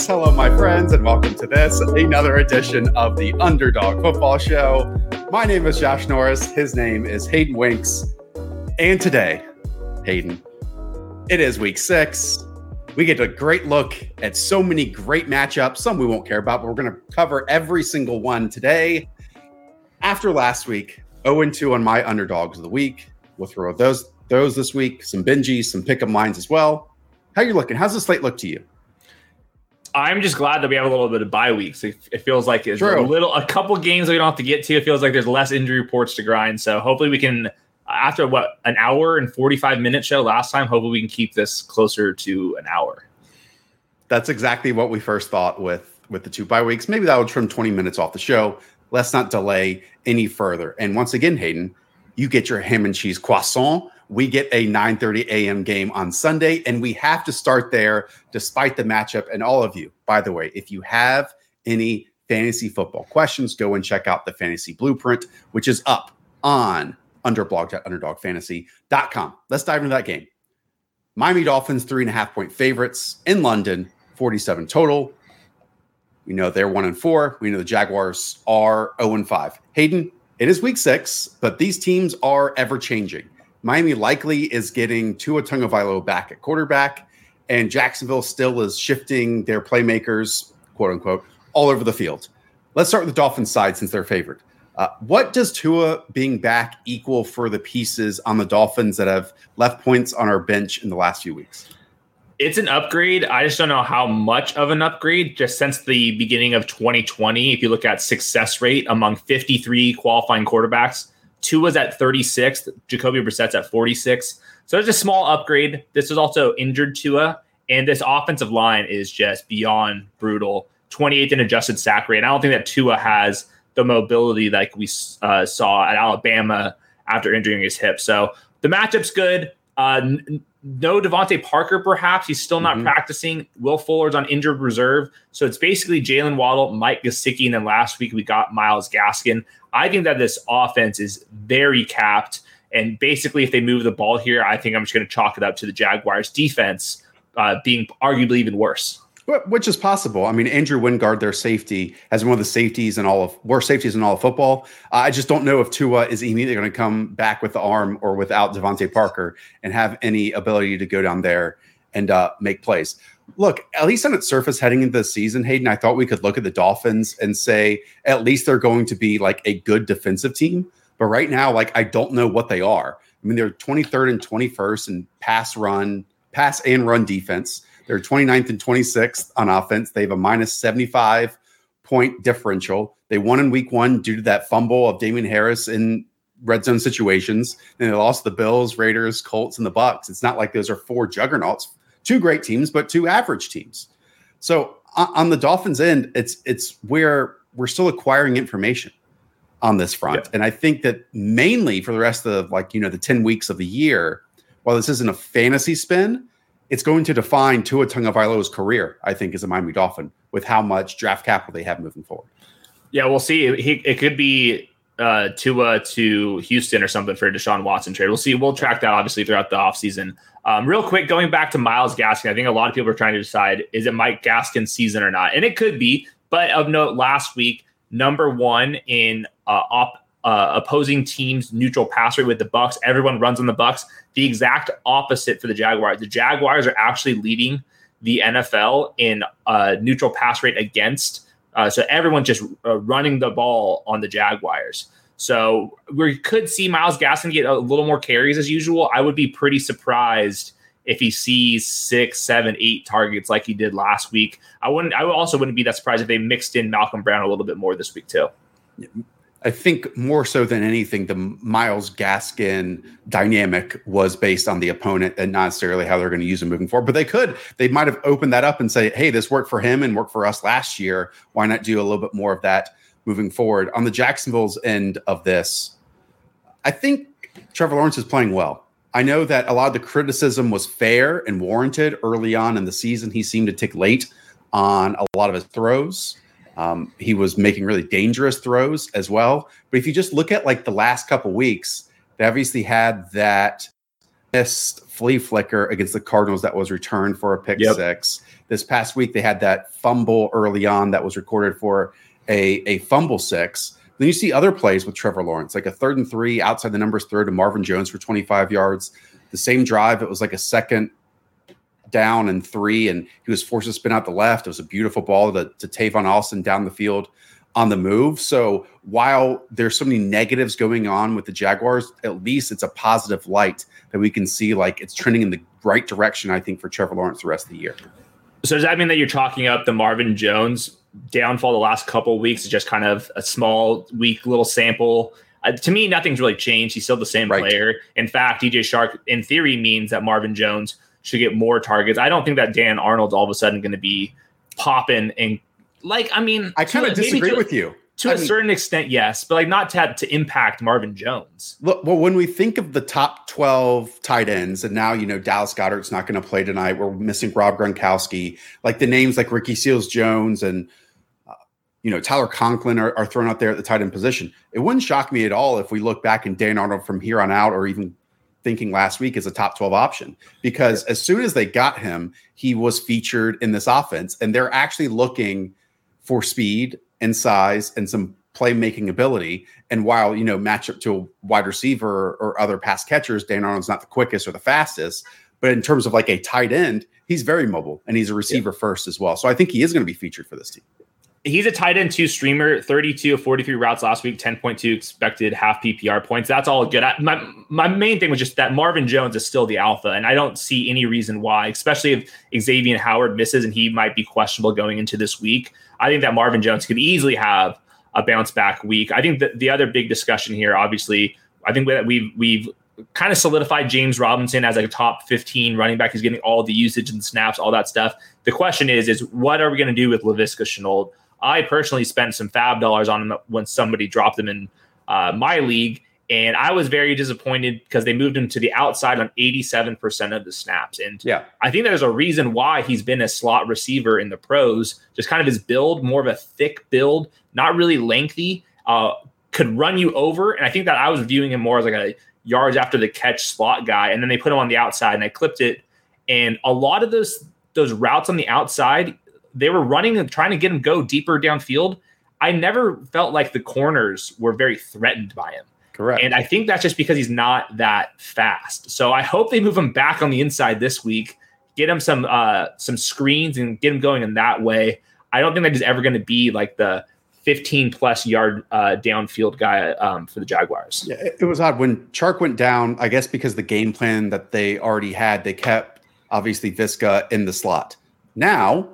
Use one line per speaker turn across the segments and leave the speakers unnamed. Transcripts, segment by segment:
Yes, hello, my friends, and welcome to this, another edition of the Underdog Football Show. My name is Josh Norris. His name is Hayden Winks. And today, Hayden, it is week six. We get a great look at so many great matchups. Some we won't care about, but we're going to cover every single one today. After last week, 0 2 on my underdogs of the week. We'll throw those those this week, some Benjys, some pickup lines as well. How you looking? How's the slate look to you?
I'm just glad that we have a little bit of bye weeks. It, it feels like it's True. a little, a couple games that we don't have to get to. It feels like there's less injury reports to grind. So hopefully we can, after what an hour and 45 minute show last time, hopefully we can keep this closer to an hour.
That's exactly what we first thought with with the two bye weeks. Maybe that would trim 20 minutes off the show. Let's not delay any further. And once again, Hayden, you get your ham and cheese croissant we get a 9:30 a.m. game on Sunday, and we have to start there despite the matchup. And all of you, by the way, if you have any fantasy football questions, go and check out the fantasy blueprint, which is up on underblog.underdogfantasy.com. Let's dive into that game. Miami Dolphins, three and a half point favorites in London, 47 total. We know they're one and four. We know the Jaguars are 0 and 5. Hayden, it is week six, but these teams are ever changing. Miami likely is getting Tua Tagovailoa back at quarterback, and Jacksonville still is shifting their playmakers, quote unquote, all over the field. Let's start with the Dolphins side since they're favored. Uh, what does Tua being back equal for the pieces on the Dolphins that have left points on our bench in the last few weeks?
It's an upgrade. I just don't know how much of an upgrade. Just since the beginning of 2020, if you look at success rate among 53 qualifying quarterbacks, Tua's at 36. Jacoby Brissett's at 46. So there's a small upgrade. This is also injured Tua, and this offensive line is just beyond brutal. 28th in adjusted sack rate. I don't think that Tua has the mobility like we uh, saw at Alabama after injuring his hip. So the matchup's good. Uh, no DeVante Parker, perhaps. He's still not mm-hmm. practicing. Will Fuller's on injured reserve. So it's basically Jaylen Waddle, Mike Gesicki, and then last week we got Myles Gaskin. I think that this offense is very capped. And basically, if they move the ball here, I think I'm just going to chalk it up to the Jaguars' defense uh, being arguably even worse.
Which is possible. I mean, Andrew Wingard, their safety, has one of the safeties in all of worst safeties in all of football. I just don't know if Tua is immediately going to come back with the arm or without DeVante Parker and have any ability to go down there and uh, make plays. Look, at least on its surface heading into the season, Hayden, I thought we could look at the Dolphins and say at least they're going to be like a good defensive team. But right now, like I don't know what they are. I mean, they're 23rd and 21st in pass run, pass and run defense. They're 29th and 26th on offense. They have a minus 75 point differential. They won in week one due to that fumble of Damien Harris in red zone situations. And they lost the Bills, Raiders, Colts, and the Bucks. It's not like those are four juggernauts, two great teams, but two average teams. So on the Dolphins end, it's it's where we're still acquiring information on this front. Yeah. And I think that mainly for the rest of like, you know, the 10 weeks of the year, while this isn't a fantasy spin, it's going to define Tua Tagovailoa's career, I think, as a Miami Dolphin with how much draft capital they have moving forward.
Yeah, we'll see. He, it could be uh, Tua to Houston or something for a Deshaun Watson trade. We'll see. We'll track that obviously throughout the offseason. Um, real quick, going back to Myles Gaskin, I think a lot of people are trying to decide is it Mike Gaskin's season or not? And it could be. But of note, last week, number one in uh, op uh, opposing teams neutral pass rate with the Bucks. Everyone runs on the Bucks. The exact opposite for the Jaguars. The Jaguars are actually leading the NFL in uh, neutral pass rate against. Uh, so everyone's just uh, running the ball on the Jaguars. So we could see Myles Gaskin get a little more carries as usual. I would be pretty surprised if he sees six, seven, eight targets like he did last week. I wouldn't. I also wouldn't be that surprised if they mixed in Malcolm Brown a little bit more this week too.
I think more so than anything, the Myles Gaskin dynamic was based on the opponent and not necessarily how they're going to use him moving forward. But they could, they might have opened that up and say, hey, this worked for him and worked for us last year. Why not do a little bit more of that moving forward? On the Jacksonville's end of this, I think Trevor Lawrence is playing well. I know that a lot of the criticism was fair and warranted early on in the season. He seemed to tick late on a lot of his throws. Um, he was making really dangerous throws as well. But if you just look at like the last couple weeks, they obviously had that missed flea flicker against the Cardinals that was returned for a pick yep. six. This past week, they had that fumble early on that was recorded for a, a fumble six. Then you see other plays with Trevor Lawrence, like a third and three outside the numbers throw to Marvin Jones for 25 yards. The same drive, it was like a second down and three, and he was forced to spin out the left. It was a beautiful ball to, to Tavon Austin down the field on the move. So while there's so many negatives going on with the Jaguars, at least it's a positive light that we can see like it's trending in the right direction, I think, for Trevor Lawrence the rest of the year.
So does that mean that you're talking up the Marvin Jones downfall the last couple of weeks is just kind of a small, weak little sample? Uh, to me, nothing's really changed. He's still the same right. player. In fact, DJ Chark, in theory, means that Marvin Jones should get more targets. I don't think that Dan Arnold's all of a sudden going to be popping and like. I mean,
I kind of disagree with you
to
I
a mean, certain extent, yes, but like not to to impact Marvin Jones.
Look, well, when we think of the top twelve tight ends, and now you know Dallas Goedert's not going to play tonight. We're missing Rob Gronkowski. Like the names like Ricky Seals Jones and uh, you know Tyler Conklin are, are thrown out there at the tight end position. It wouldn't shock me at all if we look back and Dan Arnold from here on out, or even thinking last week is a top 12 option because as soon as they got him, he was featured in this offense and they're actually looking for speed and size and some playmaking ability. And while, you know, match up to a wide receiver or other pass catchers, Dan Arnold's not the quickest or the fastest, but in terms of like a tight end, he's very mobile and he's a receiver yeah. first as well. So I think he is going to be featured for this team
he's a tight end two streamer, 32 of 43 routes last week, 10.2 expected half PPR points. That's all good. I, my, my main thing was just that Marvin Jones is still the alpha, and I don't see any reason why, especially if Xavier Howard misses and he might be questionable going into this week. I think that Marvin Jones could easily have a bounce back week. I think that the other big discussion here, obviously, I think that we've we've kind of solidified James Robinson as like a top 15 running back. He's getting all the usage and snaps, all that stuff. The question is, is what are we going to do with Laviska Shenault? I personally spent some FAAB dollars on him when somebody dropped him in uh, my league. And I was very disappointed because they moved him to the outside on 87% of the snaps. And
yeah,
I think there's a reason why he's been a slot receiver in the pros. Just kind of his build, more of a thick build, not really lengthy, uh, could run you over. And I think that I was viewing him more as like a yards after the catch slot guy. And then they put him on the outside and I clipped it. And a lot of those those routes on the outside, they were running and trying to get him go deeper downfield. I never felt like the corners were very threatened by him.
Correct.
And I think that's just because he's not that fast. So I hope they move him back on the inside this week, get him some uh some screens and get him going in that way. I don't think that he's ever going to be like the 15 plus yard uh, downfield guy um, for the Jaguars.
Yeah, it was odd when Chark went down. I guess because the game plan that they already had, they kept obviously Viska in the slot. Now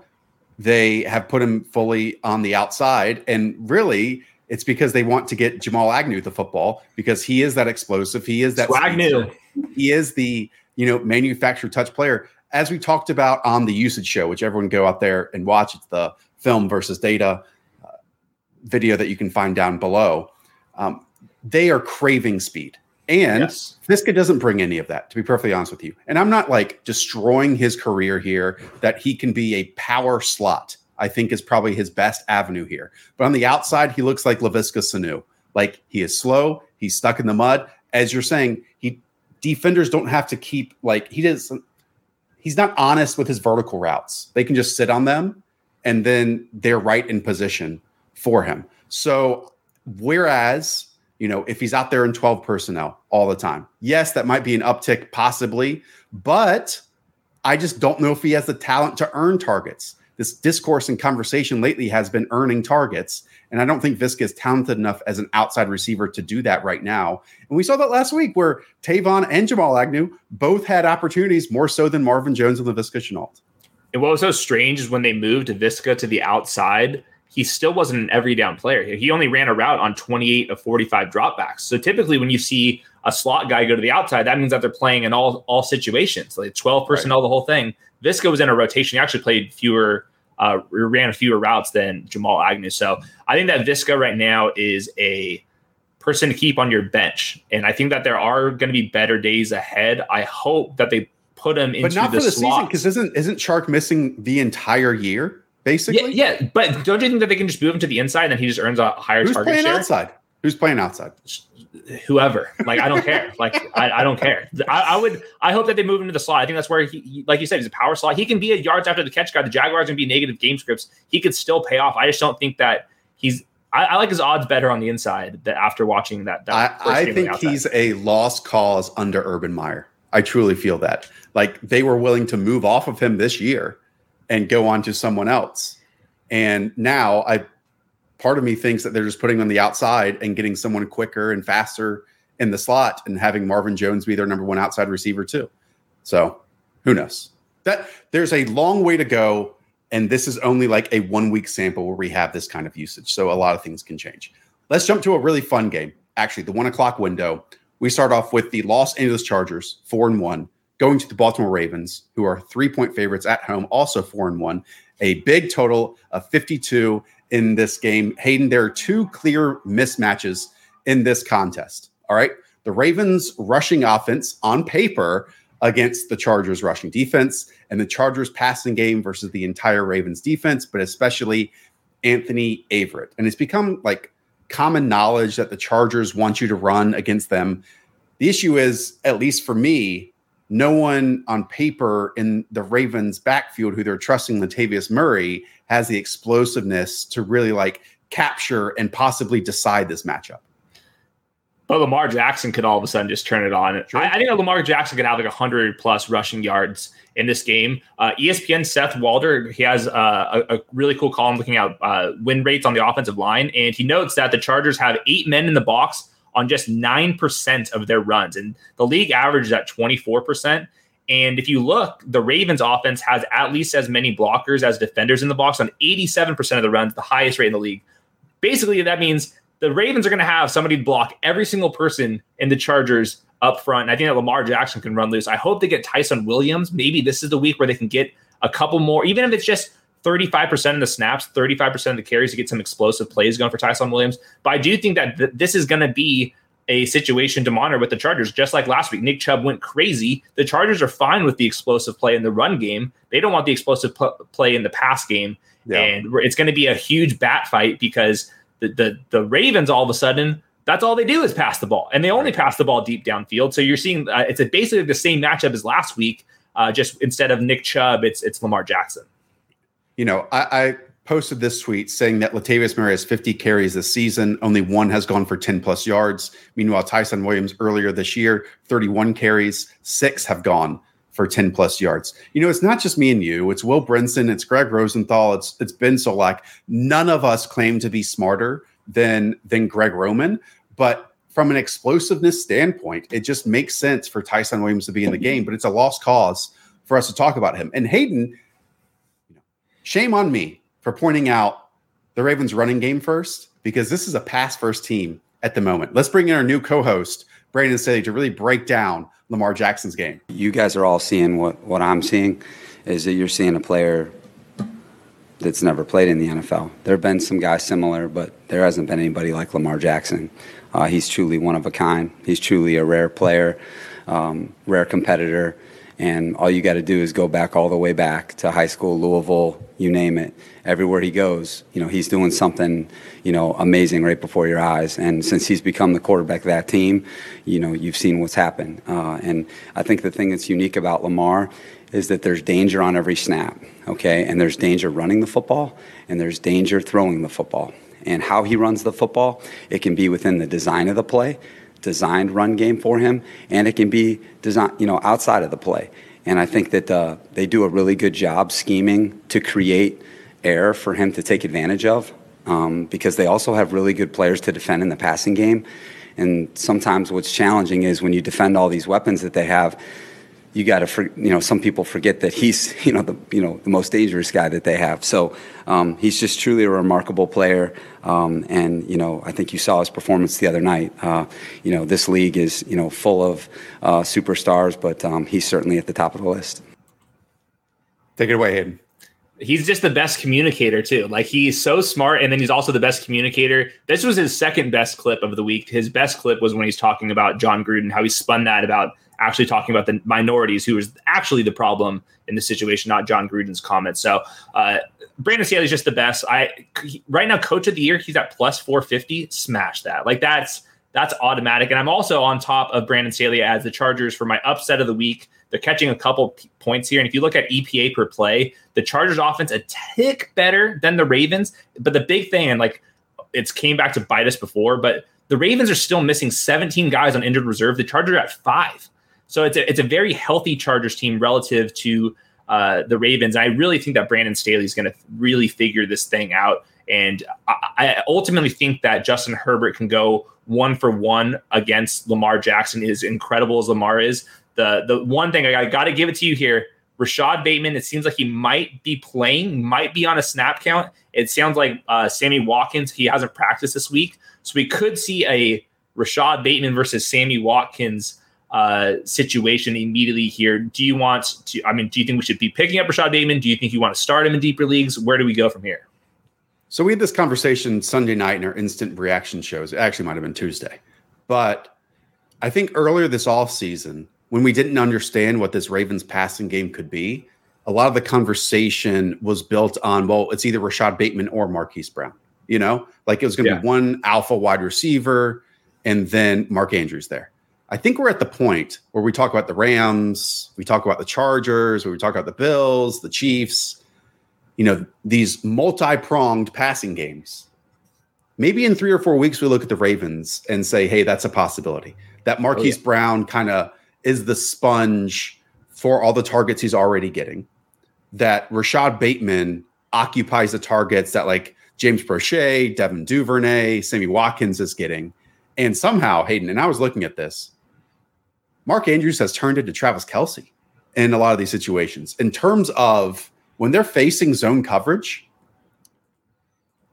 they have put him fully on the outside. And really, it's because they want to get Jamal Agnew the football because he is that explosive. He is that
Agnew.
He is the you know manufactured touch player. As we talked about on the usage show, which everyone go out there and watch. It's the film versus data uh, video that you can find down below. Um, they are craving speed. And yes. Doesn't bring any of that, to be perfectly honest with you. And I'm not like destroying his career here, that he can be a power slot, I think is probably his best avenue here. But on the outside, he looks like Laviska Sanu. Like he is slow, he's stuck in the mud. As you're saying, he defenders don't have to keep like he doesn't he's not honest with his vertical routes. They can just sit on them and then they're right in position for him. So whereas you know, if he's out there in 12 personnel all the time. Yes, that might be an uptick possibly, but I just don't know if he has the talent to earn targets. This discourse and conversation lately has been earning targets. And I don't think Viska is talented enough as an outside receiver to do that right now. And we saw that last week where Tavon and Jamal Agnew both had opportunities more so than Marvin Jones and Laviska Shenault.
And what was so strange is when they moved Viska to the outside – he still wasn't an every down player. He only ran a route on 28 of 45 dropbacks. So typically, when you see a slot guy go to the outside, that means that they're playing in all all situations, like 12 personnel, right. the whole thing. Viska was in a rotation. He actually played fewer, uh, ran fewer routes than Jamal Agnew. So I think that Viska right now is a person to keep on your bench, and I think that there are going to be better days ahead. I hope that they put him into
but not
the
for the season because isn't isn't Chark missing the entire year? Basically.
Yeah, yeah, but don't you think that they can just move him to the inside and then he just earns a higher
Who's
target
playing
share?
outside? Who's playing outside?
Whoever. Like I don't care. Like I, I don't care. I, I, would. I hope that they move him to the slot. I think that's where he, like you said, he's a power slot. He can be a yards after the catch guy. The Jaguars can be negative game scripts. He could still pay off. I just don't think that he's. I, I like his odds better on the inside. That after watching that, that
I, I think he's a lost cause under Urban Meyer. I truly feel that. Like they were willing to move off of him this year and go on to someone else. And now I part of me thinks that they're just putting on the outside and getting someone quicker and faster in the slot and having Marvin Jones be their number one outside receiver too. So who knows? That there's a long way to go. And this is only like a one week sample where we have this kind of usage. So a lot of things can change. Let's jump to a really fun game. Actually, the one o'clock window. We start off with the Los Angeles Chargers, four and one, going to the Baltimore Ravens, who are three point favorites at home, also four and one. A big total of 52 in this game. Hayden, there are two clear mismatches in this contest. All right. The Ravens rushing offense on paper against the Chargers rushing defense and the Chargers passing game versus the entire Ravens defense, but especially Anthony Averett. And it's become like common knowledge that the Chargers want you to run against them. The issue is, at least for me, no one on paper in the Ravens backfield who they're trusting Latavius Murray has the explosiveness to really like capture and possibly decide this matchup.
But Lamar Jackson could all of a sudden just turn it on. Sure. I, I, think Lamar Jackson could have like 100 plus rushing yards in this game. Uh, ESPN Seth Walder, he has uh, a, a, really cool column looking at uh, win rates on the offensive line. And he notes that the Chargers have eight men in the box on just 9% of their runs. And the league average is at 24%. And if you look, the Ravens offense has at least as many blockers as defenders in the box on 87% of the runs, the highest rate in the league. Basically, that means the Ravens are going to have somebody block every single person in the Chargers up front. And I think that Lamar Jackson can run loose. I hope they get Ty'Son Williams. Maybe this is the week where they can get a couple more, even if it's just 35% of the snaps, 35% of the carries to get some explosive plays going for Ty'Son Williams. But I do think that th- this is going to be a situation to monitor with the Chargers, just like last week. Nick Chubb went crazy. The Chargers are fine with the explosive play in the run game. They don't want the explosive play in the pass game. Yeah. And it's going to be a huge bat fight because the, the, the Ravens all of a sudden that's all they do is pass the ball, and they only pass the ball deep downfield. So you're seeing uh, it's basically the same matchup as last week. Uh, just instead of Nick Chubb, it's it's Lamar Jackson
you know, I, I posted this tweet saying that Latavius Murray has 50 carries this season. Only one has gone for 10 plus yards. Meanwhile, Ty'Son Williams earlier this year, 31 carries, six have gone for 10 plus yards. You know, it's not just me and you, it's Will Brinson, it's Greg Rosenthal, it's it's Ben Solak. None of us claim to be smarter than than Greg Roman, but from an explosiveness standpoint, it just makes sense for Ty'Son Williams to be in the game, but it's a lost cause for us to talk about him. And Hayden, shame on me for pointing out the Ravens running game first because this is a pass first team at the moment. Let's bring in our new co-host, Brandon Staley, to really break down Lamar Jackson's game.
You guys are all seeing what, what I'm seeing is that you're seeing a player that's never played in the NFL. There have been some guys similar, but there hasn't been anybody like Lamar Jackson. Uh, he's truly one of a kind. He's truly a rare player, um, rare competitor and all you got to do is go back all the way back to high school, Louisville, you name it. Everywhere he goes, you know, he's doing something, you know, amazing right before your eyes. And since he's become the quarterback of that team, you know, you've seen what's happened. Uh, and I think the thing that's unique about Lamar is that there's danger on every snap, okay? And there's danger running the football, and there's danger throwing the football. And how he runs the football, it can be within the design of the play, designed run game for him, and it can be designed, you know, outside of the play. And I think that uh, they do a really good job scheming to create air for him to take advantage of, um, because they also have really good players to defend in the passing game. And sometimes what's challenging is when you defend all these weapons that they have, you got to, you know, some people forget that he's, you know, the, you know, the most dangerous guy that they have. So um, he's just truly a remarkable player. Um, and, you know, I think you saw his performance the other night. Uh, you know, this league is, you know, full of uh, superstars, but um, he's certainly at the top of the list.
Take it away, Hayden
he's just the best communicator too. Like he's so smart, and then he's also the best communicator. This was his second best clip of the week. His best clip was when he's talking about John Gruden, how he spun that about actually talking about the minorities, who is actually the problem in the situation, not John Gruden's comments. So uh, Brandon Staley is just the best. I right now, coach of the year, he's at plus 450. Smash that. Like that's that's automatic. And I'm also on top of Brandon Staley as the Chargers for my upset of the week. They're catching a couple p- points here. And if you look at EPA per play, the Chargers offense a tick better than the Ravens. But the big thing, and like it's came back to bite us before, but the Ravens are still missing 17 guys on injured reserve. The Chargers are at five. So it's a, it's a very healthy Chargers team relative to uh, the Ravens. I really think that Brandon Staley is going to really figure this thing out. And I, I, ultimately think that Justin Herbert can go one for one against Lamar Jackson. Is incredible as Lamar is. The the one thing I got to give it to you here, Rashod Bateman. It seems like he might be playing, might be on a snap count. It sounds like uh, Sammy Watkins. He hasn't practiced this week, so we could see a Rashod Bateman versus Sammy Watkins uh, situation immediately here. Do you want to? I mean, do you think we should be picking up Rashod Bateman? Do you think you want to start him in deeper leagues? Where do we go from here?
So we had this conversation Sunday night in our instant reaction shows. It actually might have been Tuesday, but I think earlier this off season when we didn't understand what this Ravens passing game could be, a lot of the conversation was built on well, it's either Rashod Bateman or Marquise Brown. You know, like it was going to yeah. be one alpha wide receiver and then Mark Andrews there. I think we're at the point where we talk about the Rams, we talk about the Chargers, where we talk about the Bills, the Chiefs, you know, these multi pronged passing games. Maybe in three or four weeks, we look at the Ravens and say, hey, that's a possibility. That Marquise oh, yeah. Brown kind of is the sponge for all the targets he's already getting. That Rashod Bateman occupies the targets that like James Proche, Devin Duvernay, Sammy Watkins is getting. And somehow, Hayden, and I was looking at this, Mark Andrews has turned into Travis Kelce in a lot of these situations. In terms of when they're facing zone coverage,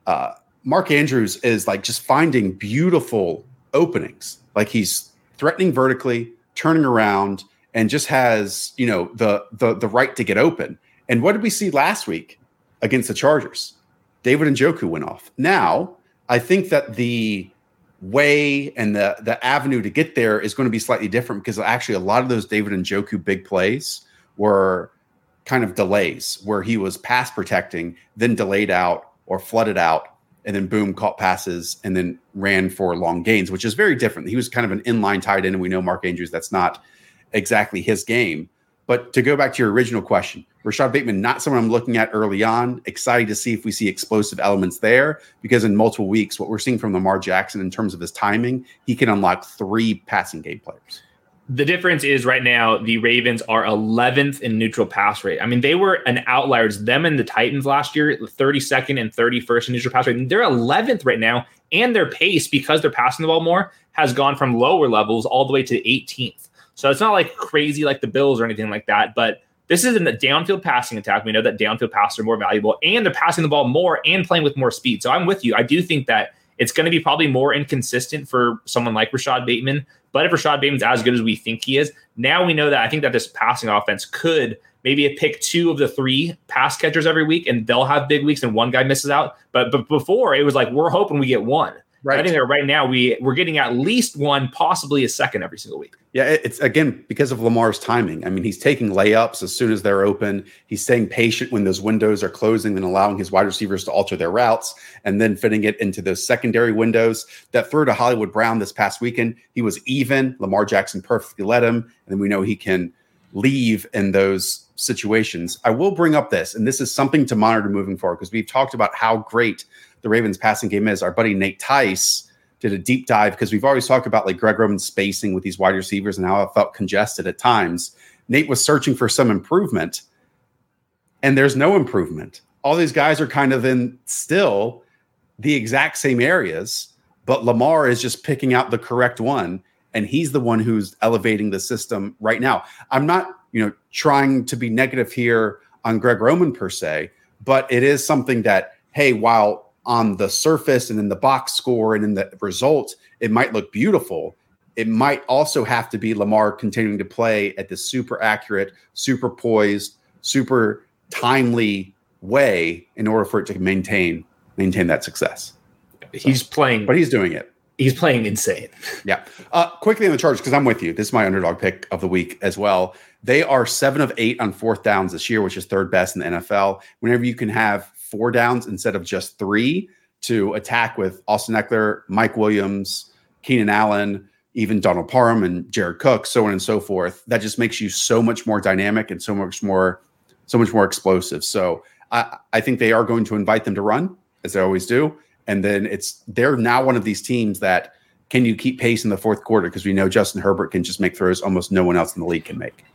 uh, Mark Andrews is like just finding beautiful openings. Like he's threatening vertically, turning around, and just has you know the the the right to get open. And what did we see last week against the Chargers? David Njoku went off. Now I think that the way and the the avenue to get there is going to be slightly different because actually a lot of those David Njoku big plays were kind of delays where he was pass protecting, then delayed out or flooded out, and then boom, caught passes and then ran for long gains, which is very different. He was kind of an inline tight end, and we know Mark Andrews that's not exactly his game. But to go back to your original question, Rashod Bateman, not someone I'm looking at early on. Excited to see if we see explosive elements there because in multiple weeks, what we're seeing from Lamar Jackson in terms of his timing, he can unlock three passing game players.
The difference is right now the Ravens are 11th in neutral pass rate. I mean, they were an outliers. Them and the Titans last year, 32nd and 31st in neutral pass rate. They're 11th right now, and their pace because they're passing the ball more has gone from lower levels all the way to 18th. So it's not like crazy like the Bills or anything like that, but this is a downfield passing attack. We know that downfield passes are more valuable and they're passing the ball more and playing with more speed. So I'm with you. I do think that it's going to be probably more inconsistent for someone like Rashod Bateman. But if Rashod Bateman's as good as we think he is, now we know that I think that this passing offense could maybe pick two of the three pass catchers every week and they'll have big weeks and one guy misses out. But but before it was like we're hoping we get one. Right. I think that right now we we're getting at least one, possibly a second every single week.
Yeah, it's again because of Lamar's timing. I mean, he's taking layups as soon as they're open. He's staying patient when those windows are closing and allowing his wide receivers to alter their routes and then fitting it into those secondary windows. That throw to Hollywood Brown this past weekend, he was even. Lamar Jackson perfectly led him, and we know he can leave in those situations. I will bring up this, and this is something to monitor moving forward because we've talked about how great the Ravens passing game is. Our buddy Nate Tice did a deep dive because we've always talked about like Greg Roman spacing with these wide receivers and how it felt congested at times. Nate was searching for some improvement, and there's no improvement. All these guys are kind of in still the exact same areas, but Lamar is just picking out the correct one, and he's the one who's elevating the system right now. I'm not, you know, trying to be negative here on Greg Roman per se, but it is something that, hey, while on the surface and in the box score and in the result, it might look beautiful. It might also have to be Lamar continuing to play at this super accurate, super poised, super timely way in order for it to maintain maintain that success.
He's playing,
but he's doing it.
he's playing insane.
Yeah. Uh, quickly on the Chargers, because I'm with you. This is my underdog pick of the week as well. They are seven of eight on fourth downs this year, which is third best in the NFL. Whenever you can have four downs instead of just three to attack with Austin Ekeler, Mike Williams, Keenan Allen, even Donald Parham and Jared Cook, so on and so forth, that just makes you so much more dynamic and so much more, so much more explosive. So I, I think they are going to invite them to run as they always do. And then it's they're now one of these teams that can you keep pace in the fourth quarter because we know Justin Herbert can just make throws almost no one else in the league can make.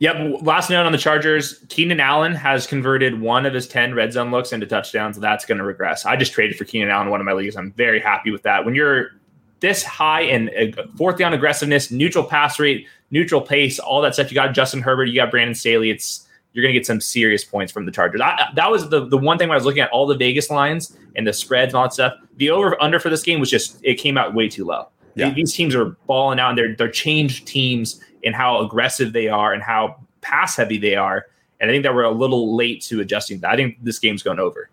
Yep. Last note on the Chargers: Keenan Allen has converted one of his ten red zone looks into touchdowns. That's going to regress. I just traded for Keenan Allen in one of my leagues. I'm very happy with that. When you're this high in uh, fourth down aggressiveness, neutral pass rate, neutral pace, all that stuff, you got Justin Herbert, you got Brandon Staley. It's you're going to get some serious points from the Chargers. I, that was the the one thing when I was looking at all the Vegas lines and the spreads and all that stuff. The over under for this game was just it came out way too low. Yeah. These teams are balling out and they're they're changed teams in how aggressive they are and how pass heavy they are. And I think that we're a little late to adjusting that. I think this game's going over.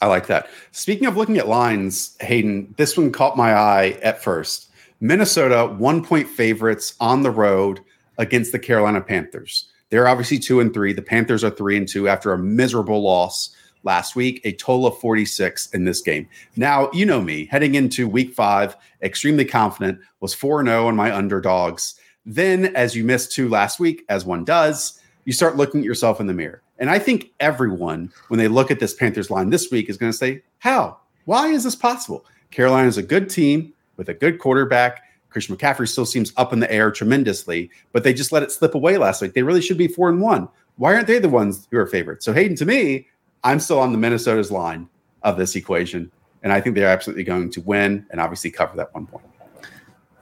I like that. Speaking of looking at lines, Hayden, this one caught my eye at first. Minnesota, one point favorites on the road against the Carolina Panthers. They're obviously two and three. The Panthers are three and two after a miserable loss last week, a total of 46 in this game. Now, you know me, heading into week five, extremely confident, was 4 0 on my underdogs. Then, as you missed two last week, as one does, you start looking at yourself in the mirror. And I think everyone, when they look at this Panthers line this week, is going to say, How? Why is this possible? Carolina is a good team with a good quarterback. Christian McCaffrey still seems up in the air tremendously, but they just let it slip away last week. They really should be four and one. Why aren't they the ones who are favorites? So, Hayden, to me, I'm still on the Minnesota's line of this equation. And I think they're absolutely going to win and obviously cover that one point.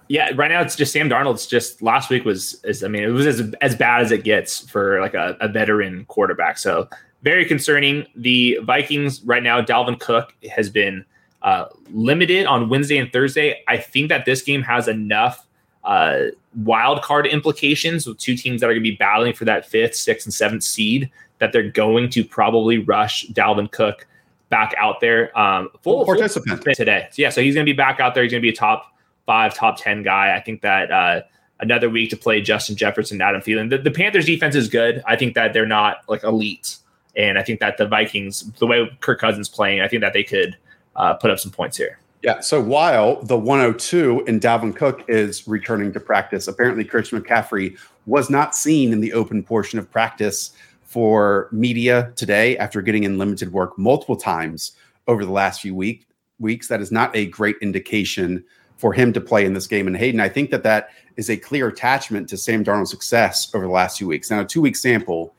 Yeah, right now it's just Sam Darnold's just last week was is I mean it was as as bad as it gets for like a, a veteran quarterback. So very concerning. The Vikings right now, Dalvin Cook has been uh, limited on Wednesday and Thursday. I think that this game has enough uh, wild card implications with two teams that are going to be battling for that fifth, sixth, and seventh seed that they're going to probably rush Dalvin Cook back out there. Um,
full, participant
today. So yeah, so he's going to be back out there. He's going to be a top five, top 10 guy. I think that uh, another week to play Justin Jefferson, Adam Thielen. The, the, Panthers defense is good. I think that they're not like elite. And I think that the Vikings, the way Kirk Cousins playing, I think that they could uh, put up some points here.
Yeah. So while the 102 and Dalvin Cook is returning to practice, apparently Christian McCaffrey was not seen in the open portion of practice for media today after getting in limited work multiple times over the last few week, weeks. That is not a great indication for him to play in this game. And Hayden, I think that that is a clear attachment to Sam Darnold's success over the last two weeks. Now, a two week sample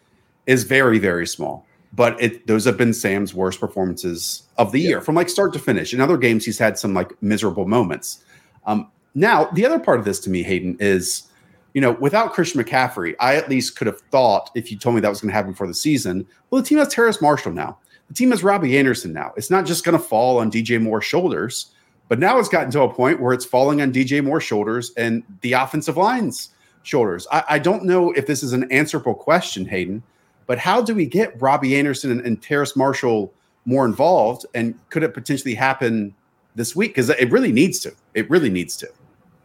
is very, very small, but it, those have been Sam's worst performances of the yeah. year from like start to finish. In other games, he's had some like miserable moments. Um, now, the other part of this to me, Hayden, is you know, without Christian McCaffrey, I at least could have thought if you told me that was going to happen for the season, well, the team has Terrace Marshall now. The team has Robbie Anderson now. It's not just going to fall on DJ Moore's shoulders. But now it's gotten to a point where it's falling on DJ Moore's shoulders and the offensive line's shoulders. I, I don't know if this is an answerable question, Hayden, but how do we get Robbie Anderson and, and Terrace Marshall more involved? And could it potentially happen this week? Because it really needs to. It really needs to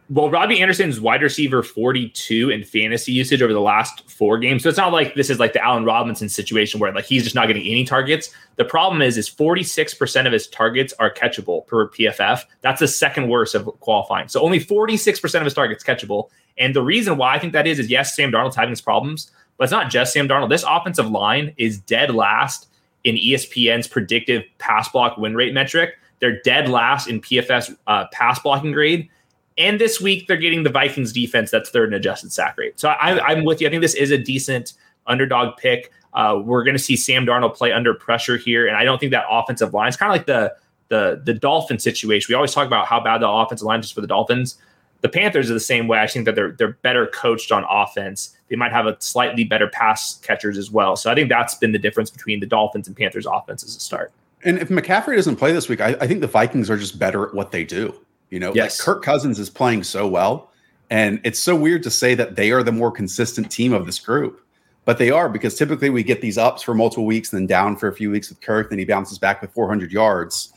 well, Robbie Anderson's wide receiver 42 in fantasy usage over the last four games. So it's not like this is like the Allen Robinson situation where like he's just not getting any targets. The problem is is 46% of his targets are catchable per PFF. That's the second worst of qualifying. So only 46% of his targets catchable. And the reason why I think that is is yes, Sam Darnold's having his problems, but it's not just Sam Darnold. This offensive line is dead last in ESPN's predictive pass block win rate metric. They're dead last in PFF's uh, pass blocking grade and this week they're getting the Vikings defense that's third in adjusted sack rate. So I, am with you. I think this is a decent underdog pick. Uh, we're going to see Sam Darnold play under pressure here, and I don't think that offensive line is kind of like the the the Dolphin situation. We always talk about how bad the offensive line is for the Dolphins. The Panthers are the same way. I think that they're they're better coached on offense. They might have a slightly better pass catchers as well. So I think that's been the difference between the Dolphins and Panthers offense as a start.
And if McCaffrey doesn't play this week, I, I think the Vikings are just better at what they do. You know, yes. like Kirk Cousins is playing so well. And it's so weird to say that they are the more consistent team of this group, but they are because typically we get these ups for multiple weeks and then down for a few weeks with Kirk, then he bounces back with 400 yards.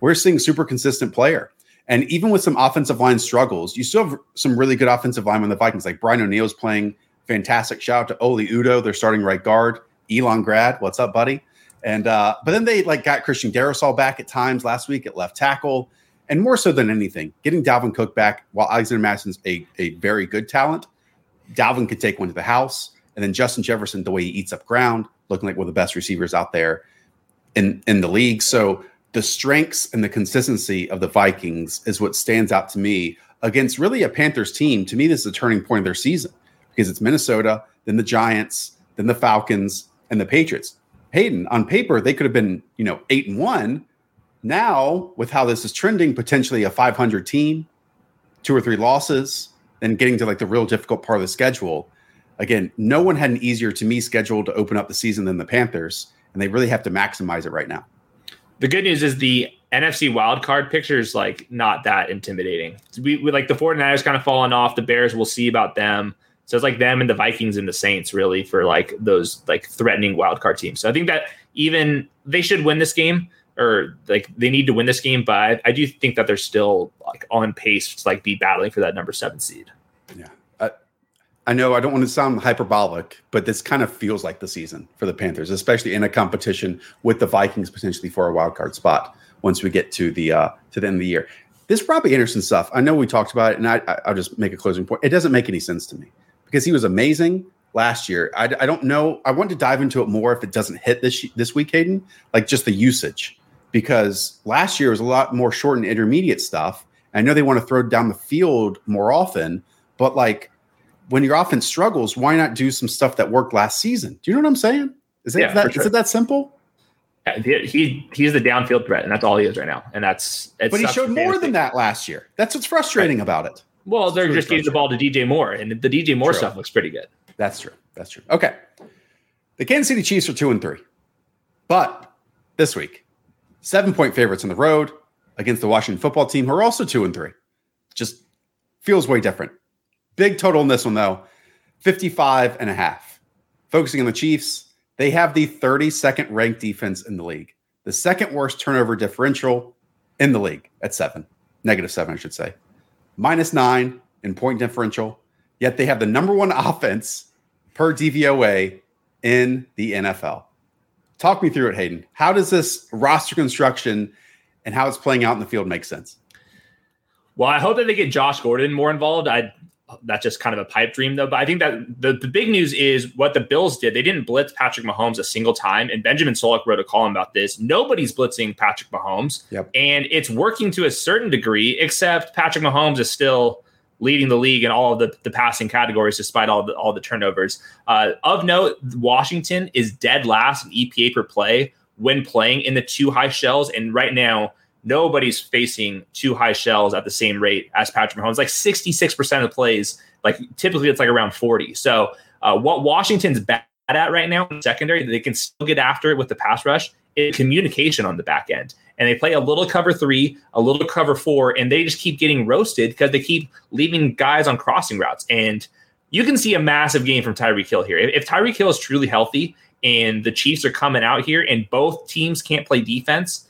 We're seeing super consistent player. And even with some offensive line struggles, you still have some really good offensive line on the Vikings. Like Brian O'Neill's playing fantastic. Shout out to Oli Udoh, their starting right guard. Elon Grad, what's up, buddy? And uh, but then they like got Christian Darrisaw back at times last week at left tackle, and more so than anything, getting Dalvin Cook back. While Alexander Mattison's a a very good talent, Dalvin could take one to the house, and then Justin Jefferson, the way he eats up ground, looking like one of the best receivers out there in in the league. So the strengths and the consistency of the Vikings is what stands out to me against really a Panthers team. To me, this is a turning point of their season because it's Minnesota, then the Giants, then the Falcons, and the Patriots. Hayden, on paper, they could have been, you know, eight and one. Now, with how this is trending, potentially a 500 team, two or three losses, and getting to like the real difficult part of the schedule. Again, no one had an easier to me schedule to open up the season than the Panthers, and they really have to maximize it right now.
The good news is the NFC wildcard picture is like not that intimidating. We, we like the 49ers kind of falling off. The Bears, we'll see about them. So it's like them and the Vikings and the Saints really for like those like threatening wild card teams. So I think that even they should win this game or like they need to win this game, but I, I do think that they're still like on pace to like be battling for that number seven seed.
Yeah. I, I know I don't want to sound hyperbolic, but this kind of feels like the season for the Panthers, especially in a competition with the Vikings potentially for a wild card spot once we get to the uh to the end of the year. This Robbie Anderson stuff, I know we talked about it, and I, I'll just make a closing point. It doesn't make any sense to me because he was amazing last year. I, I don't know. I want to dive into it more if it doesn't hit this this week, Hayden. Like just the usage, because last year was a lot more short and intermediate stuff. I know they want to throw down the field more often, but like when your offense struggles, why not do some stuff that worked last season? Do you know what I'm saying? Is it
Yeah,
that
sure.
is it that simple?
Yeah, He, he he's the downfield threat, and that's all he is right now. And that's
But he showed more than that last year. That's what's frustrating about it.
Well, they're just giving the ball to DJ Moore, and the DJ Moore
True.
stuff looks pretty good.
That's true. That's true. Okay. The Kansas City Chiefs are two and three. But this week, seven point favorites on the road against the Washington football team, who are also two and three. Just feels way different. Big total in this one, though 55 and a half. Focusing on the Chiefs, they have the 32nd ranked defense in the league, the second worst turnover differential in the league at seven, negative seven, I should say, minus nine in point differential. Yet they have the number one offense per DVOA in the NFL. Talk me through it, Hayden. How does this roster construction and how it's playing out in the field make sense?
Well, I hope that they get Josh Gordon more involved. I that's just kind of a pipe dream though. But I think that the, the big news is what the Bills did. They didn't blitz Patrick Mahomes a single time. And Benjamin Solak wrote a column about this. Nobody's blitzing Patrick Mahomes.
Yep.
And it's working to a certain degree, except Patrick Mahomes is still leading the league in all of the, the passing categories despite all the all the turnovers. Uh, of note, Washington is dead last in EPA per play when playing in the two high shells. And right now, nobody's facing two high shells at the same rate as Patrick Mahomes. Like 66% of the plays, like typically it's like around 40. So uh, what Washington's bad at right now in secondary, they can still get after it with the pass rush, is communication on the back end. And they play a little cover three, a little cover four, and they just keep getting roasted because they keep leaving guys on crossing routes. And you can see a massive game from Tyreek Hill here. If, if Tyreek Hill is truly healthy and the Chiefs are coming out here and both teams can't play defense,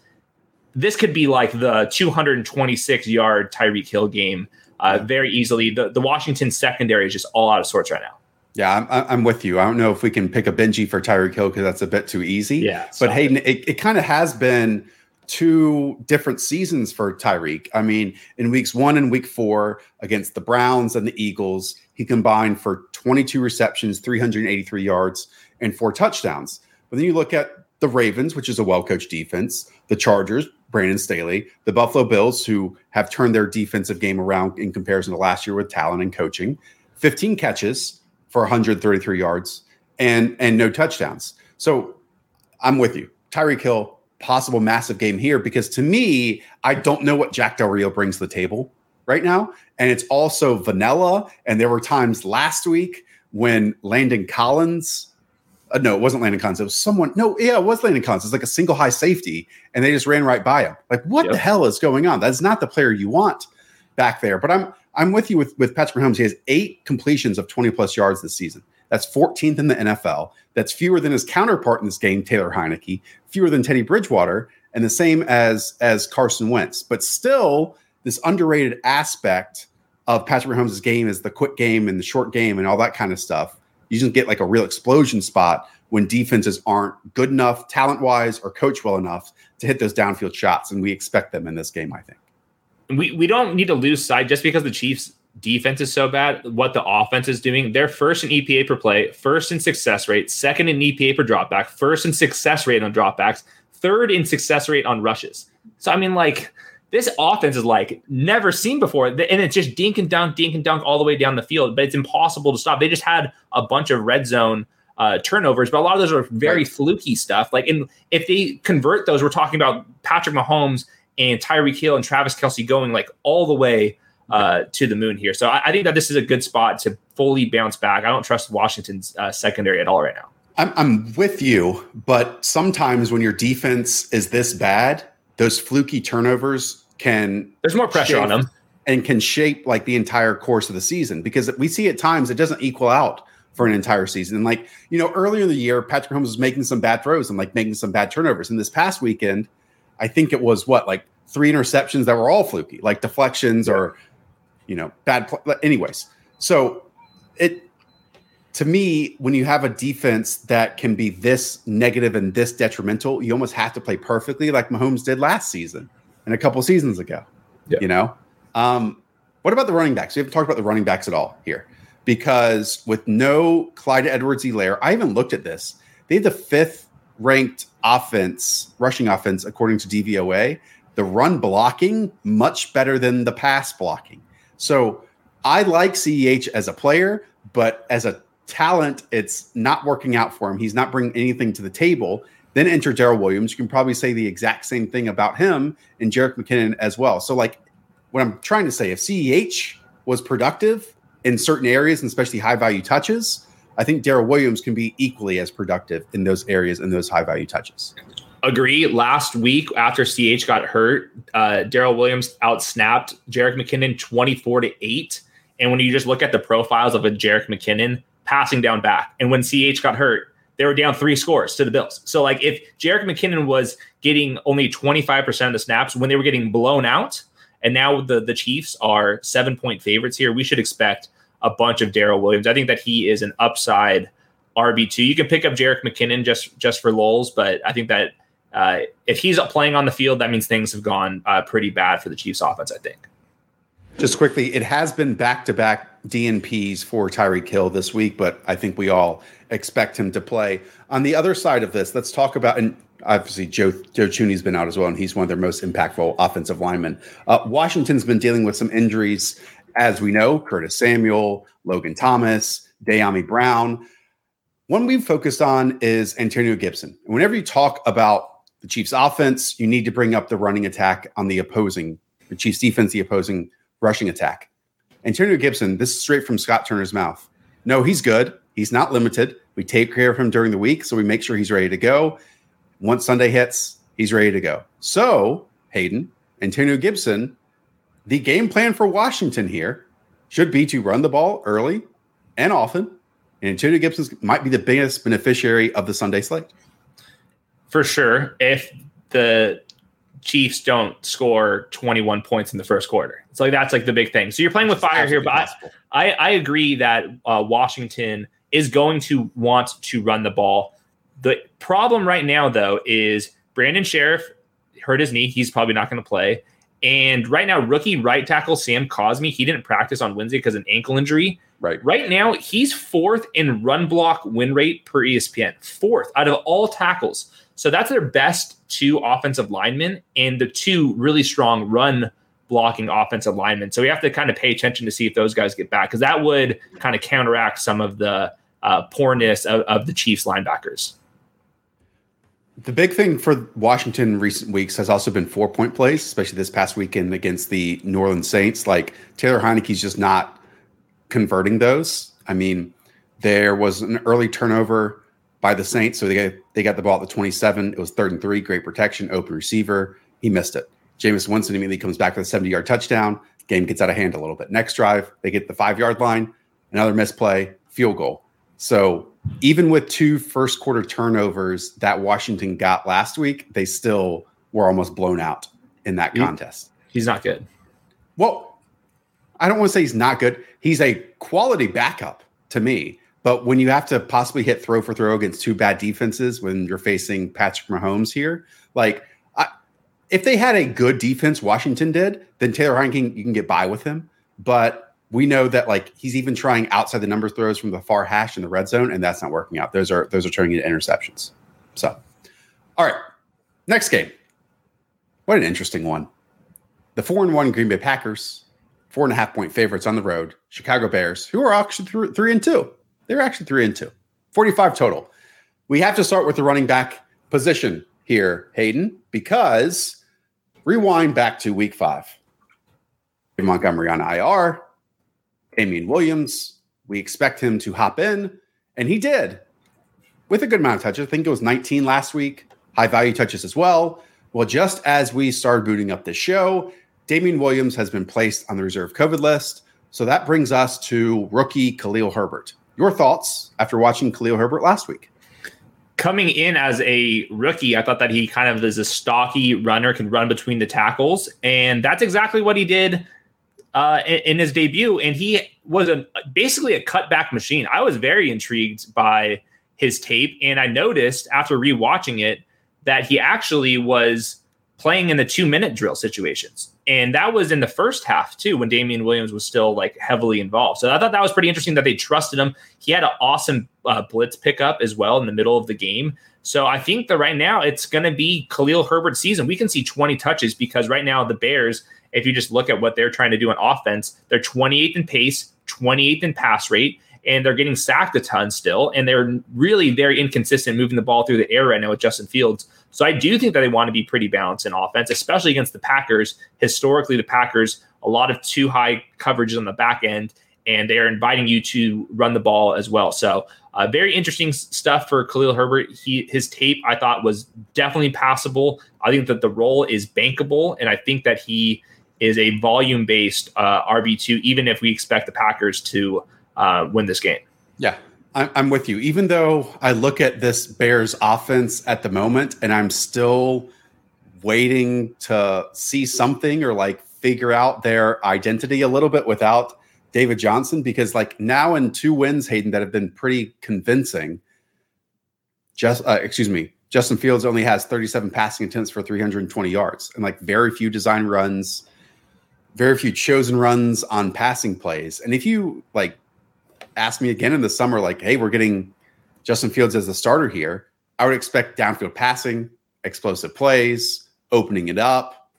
this could be like the 226 yard Tyreek Hill game uh, very easily. The, the Washington secondary is just all out of sorts right now.
Yeah, I'm, I'm with you. I don't know if we can pick a Benjy for Tyreek Hill because that's a bit too easy.
Yeah,
but Hayden, it, it kind of has been two different seasons for Tyreek. I mean, in weeks one and week four against the Browns and the Eagles, he combined for 22 receptions, 383 yards, and four touchdowns. But then you look at the Ravens, which is a well coached defense, the Chargers, Brandon Staley, the Buffalo Bills, who have turned their defensive game around in comparison to last year with talent and coaching, 15 catches for 133 yards and and no touchdowns. So I'm with you. Tyreek Hill, possible massive game here because to me, I don't know what Jack Del Rio brings to the table right now. And it's also vanilla. And there were times last week when Landon Collins, uh, no, it wasn't Landon Collins. It was someone. No, yeah, it was Landon Collins. It's like a single high safety, and they just ran right by him. Like, what
Yep.
the hell is going on? That's not the player you want back there. But I'm I'm with you with with Patrick Mahomes. He has eight completions of 20 plus yards this season. That's 14th in the NFL. That's fewer than his counterpart in this game, Taylor Heinicke. Fewer than Teddy Bridgewater, and the same as as Carson Wentz. But still, this underrated aspect of Patrick Mahomes' game is the quick game and the short game and all that kind of stuff. You just get like a real explosion spot when defenses aren't good enough, talent wise, or coach well enough to hit those downfield shots. And we expect them in this game, I think.
We, we don't need to lose sight just because the Chiefs defense is so bad, what the offense is doing. They're first in EPA per play, first in success rate, second in EPA per dropback, first in success rate on dropbacks, third in success rate on rushes. So I mean, like this offense is like never seen before, and it's just dink and dunk, dink and dunk all the way down the field. But it's impossible to stop. They just had a bunch of red zone uh, turnovers, but a lot of those are very right. fluky stuff. Like, and if they convert those, we're talking about Patrick Mahomes and Tyreek Hill and Travis Kelce going like all the way uh, to the moon here. So I, I, think that this is a good spot to fully bounce back. I don't trust Washington's uh, secondary at all right now.
I'm, I'm with you, but sometimes when your defense is this bad, those fluky turnovers can
there's more pressure on them
and can shape like the entire course of the season because we see at times it doesn't equal out for an entire season. And like, you know, earlier in the year, Patrick Mahomes was making some bad throws and like making some bad turnovers. And this past weekend, I think it was what, like three interceptions that were all fluky, like deflections or you know, bad. Pl- anyways, so it to me, when you have a defense that can be this negative and this detrimental, you almost have to play perfectly, like Mahomes did last season and a couple seasons ago. Yeah. You know, um, what about the running backs? We haven't talked about the running backs at all here because with no Clyde Edwards-Helaire, I even looked at this. They have the fifth ranked offense, rushing offense, according to DVOA. The run blocking much better than the pass blocking. So I like CEH as a player, but as a talent, it's not working out for him. He's not bringing anything to the table. Then enter Darrel Williams. You can probably say the exact same thing about him and Jerick McKinnon as well. So, like, what I'm trying to say, if CEH was productive in certain areas, and especially high value touches, I think Darrel Williams can be equally as productive in those areas and those high value touches.
Agree. Last week after CH got hurt, uh, Darrel Williams outsnapped Jerick McKinnon 24 to 8. And when you just look at the profiles of a Jerick McKinnon passing down back, and when CH got hurt, they were down three scores to the Bills. So, like, if Jerick McKinnon was getting only 25% of the snaps when they were getting blown out, and now the, the Chiefs are seven point favorites here, we should expect a bunch of Darrel Williams. I think that he is an upside RB2. You can pick up Jerick McKinnon just just for lulls, but I think that uh, if he's playing on the field, that means things have gone uh, pretty bad for the Chiefs offense, I think.
Just quickly, it has been back to back DNPs for Tyreek Hill this week, but I think we all expect him to play. On the other side of this, let's talk about, and obviously Joe Joe Thuney's been out as well, and he's one of their most impactful offensive linemen. Uh, Washington's been dealing with some injuries, as we know Curtis Samuel, Logan Thomas, Dyami Brown. One we've focused on is Antonio Gibson. Whenever you talk about the Chiefs offense, you need to bring up the running attack on the opposing, the Chiefs defense, the opposing rushing attack. Antonio Gibson, this is straight from Scott Turner's mouth. No, he's good. He's not limited. We take care of him during the week, so we make sure he's ready to go. Once Sunday hits, he's ready to go. So, Hayden, Antonio Gibson, the game plan for Washington here should be to run the ball early and often. And Antonio Gibson might be the biggest beneficiary of the Sunday slate
for sure if the Chiefs don't score 21 points in the first quarter. It's like that's like the big thing. So you're playing with fire here, but I, I, agree that uh, Washington is going to want to run the ball. The problem right now, though, is Brandon Scherff hurt his knee. He's probably not going to play. And right now, rookie right tackle Sam Cosmi, he didn't practice on Wednesday because of an ankle injury.
Right.
Right now, he's fourth in run block win rate per ESPN. Fourth out of all tackles. So that's their best two offensive linemen and the two really strong run blocking offensive linemen. So we have to kind of pay attention to see if those guys get back because that would kind of counteract some of the uh, poorness of, of the Chiefs linebackers.
The big thing for Washington in recent weeks has also been four point plays, especially this past weekend against the New Orleans Saints. Like Taylor Heinicke's just not converting those. I mean, there was an early turnover by the Saints. So they got, they got the ball at the 27. It was third and three, great protection, open receiver. He missed it. Jameis Winston immediately comes back with a 70 yard touchdown. Game gets out of hand a little bit. Next drive, they get the five yard line, another misplay, field goal. So even with two first quarter turnovers that Washington got last week, they still were almost blown out in that contest.
He's not good.
Well, I don't want to say he's not good. He's a quality backup to me. But when you have to possibly hit throw for throw against two bad defenses when you're facing Patrick Mahomes here, like I, if they had a good defense, Washington did, then Taylor Heinicke you can get by with him. But we know that like he's even trying outside the number throws from the far hash in the red zone, and that's not working out. Those are those are turning into interceptions. So, all right, next game. What an interesting one. The four and one Green Bay Packers, four and a half point favorites on the road. Chicago Bears, who are actually three, three and two. They're actually three and two. 45 total. We have to start with the running back position here, Hayden, because rewind back to week five. Montgomery on IR, Damien Williams. We expect him to hop in, and he did with a good amount of touches. I think it was 19 last week, high value touches as well. Well, just as we started booting up this show, Damien Williams has been placed on the reserve COVID list. So that brings us to rookie Khalil Herbert. Your thoughts after watching Khalil Herbert last week?
Coming in as a rookie, I thought that he kind of is a stocky runner, can run between the tackles. And that's exactly what he did uh, in, his debut, and he was a basically a cutback machine. I was very intrigued by his tape, and I noticed after rewatching it that he actually was playing in the two minute drill situations, and that was in the first half too, when Damien Williams was still like heavily involved. So I thought that was pretty interesting that they trusted him. He had an awesome uh, blitz pickup as well in the middle of the game. So I think that right now it's going to be Khalil Herbert's season. We can see 20 touches because right now the Bears if you just look at what they're trying to do on offense, they're 28th in pace, 28th in pass rate, and they're getting sacked a ton still. And they're really very inconsistent moving the ball through the air right now with Justin Fields. So I do think that they want to be pretty balanced in offense, especially against the Packers. Historically, the Packers, a lot of too high coverages on the back end, and they are inviting you to run the ball as well. So uh, very interesting stuff for Khalil Herbert. He his tape I thought was definitely passable. I think that the role is bankable, and I think that he is a volume based uh, RB2, even if we expect the Packers to uh, win this game.
Yeah, I'm with you. Even though I look at this Bears offense at the moment and I'm still waiting to see something or like figure out their identity a little bit without David Johnson, because like now in two wins, Hayden, that have been pretty convincing. Just, uh, excuse me, Justin Fields only has 37 passing attempts for 320 yards and like very few design runs very few chosen runs on passing plays. And if you like ask me again in the summer, like, hey, we're getting Justin Fields as the starter here, I would expect downfield passing, explosive plays, opening it up.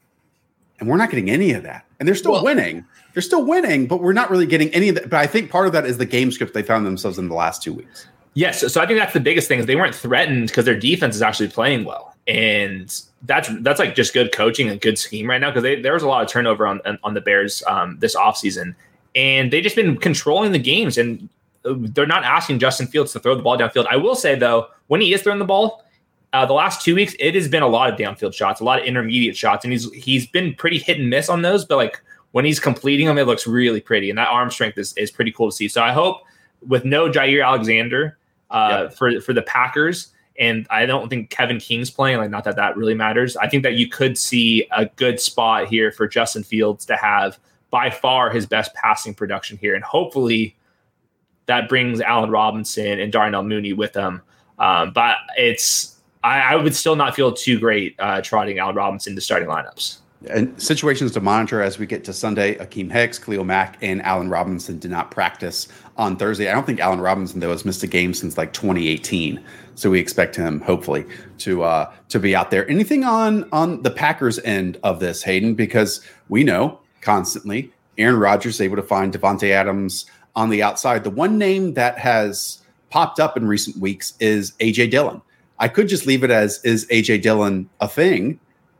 And we're not getting any of that. And they're still well, winning. They're still winning, but we're not really getting any of that. But I think part of that is the game script they found themselves in the last two weeks.
Yes. So I think that's the biggest thing is they weren't threatened because their defense is actually playing well. And that's that's like just good coaching and good scheme right now because there was a lot of turnover on on the Bears um, this offseason. and they've just been controlling the games and uh, they're not asking Justin Fields to throw the ball downfield. I will say though, when he is throwing the ball, uh, the last two weeks it has been a lot of downfield shots, a lot of intermediate shots, and he's he's been pretty hit and miss on those. But like when he's completing them, it looks really pretty, and that arm strength is is pretty cool to see. So I hope with no Jaire Alexander uh, yep. for for the Packers and I don't think Kevin King's playing. Like, not that that really matters. I think that you could see a good spot here for Justin Fields to have by far his best passing production here, and hopefully that brings Allen Robinson and Darnell Mooney with them. Um, but it's I, I, would still not feel too great uh, trotting Allen Robinson to starting lineups.
And situations to monitor as we get to Sunday. Akiem Hicks, Khalil Mack, and Allen Robinson did not practice on Thursday. I don't think Allen Robinson though has missed a game since like 2018. So we expect him hopefully to uh, to be out there. Anything on on the Packers end of this, Hayden? Because we know constantly Aaron Rodgers is able to find Davante Adams on the outside. The one name that has popped up in recent weeks is AJ Dillon. I could just leave it as is AJ Dillon a thing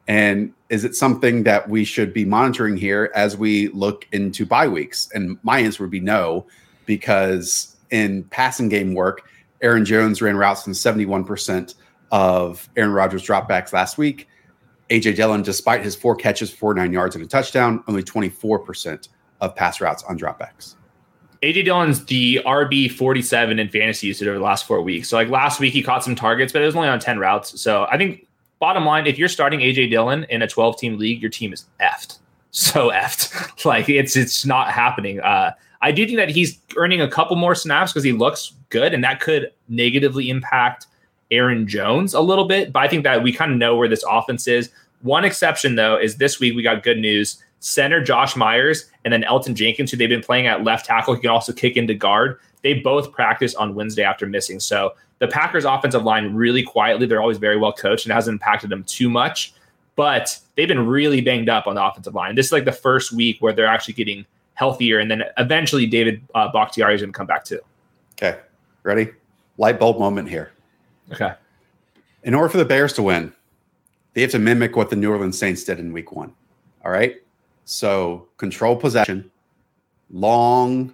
and is it something that we should be monitoring here as we look into bye weeks? And my answer would be no, because in passing game work, Aaron Jones ran routes in 71% of Aaron Rodgers dropbacks last week. AJ Dillon, despite his four catches, four nine yards, and a touchdown, only 24% of pass routes on dropbacks.
AJ Dillon's the RB 47 in fantasy usage over the last four weeks. So, like last week, he caught some targets, but it was only on 10 routes. So, I think bottom line, if you're starting AJ Dillon in a 12 team league, your team is effed. so effed. like it's it's not happening. Uh, I do think that he's earning a couple more snaps because he looks good, and that could negatively impact Aaron Jones a little bit. But I think that we kind of know where this offense is. One exception, though, is this week we got good news. Center Josh Myers and then Elgton Jenkins, who they've been playing at left tackle, he can also kick into guard. They both practiced on Wednesday after missing. So the Packers' offensive line really quietly, they're always very well coached and hasn't impacted them too much. But they've been really banged up on the offensive line. This is like the first week where they're actually getting healthier, and then eventually David uh, Bakhtiari is going to come back too.
Okay, ready? Light bulb moment here.
Okay.
In order for the Bears to win, they have to mimic what the New Orleans Saints did in Week One. All right. So control possession, long,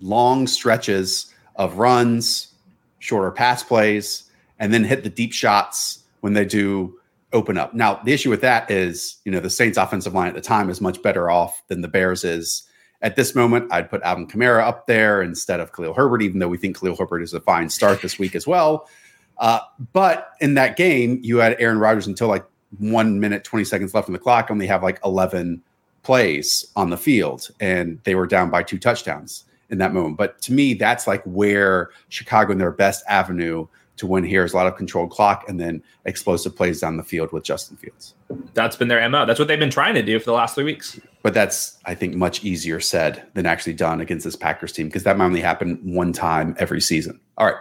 long stretches of runs, shorter pass plays, and then hit the deep shots when they do open up. Now, the issue with that is, you know, the Saints offensive line at the time is much better off than the Bears is. At this moment, I'd put Alvin Kamara up there instead of Khalil Herbert, even though we think Khalil Herbert is a fine start this week as well. Uh, but in that game, you had Aaron Rodgers until like one minute, 20 seconds left on the clock, only have like 11 plays on the field, and they were down by two touchdowns in that moment. But to me, that's like where Chicago and their best avenue to win here is a lot of controlled clock and then explosive plays down the field with Justin Fields.
That's been their MO. That's what they've been trying to do for the last three weeks.
But that's, I think, much easier said than actually done against this Packers team because that might only happen one time every season. All right.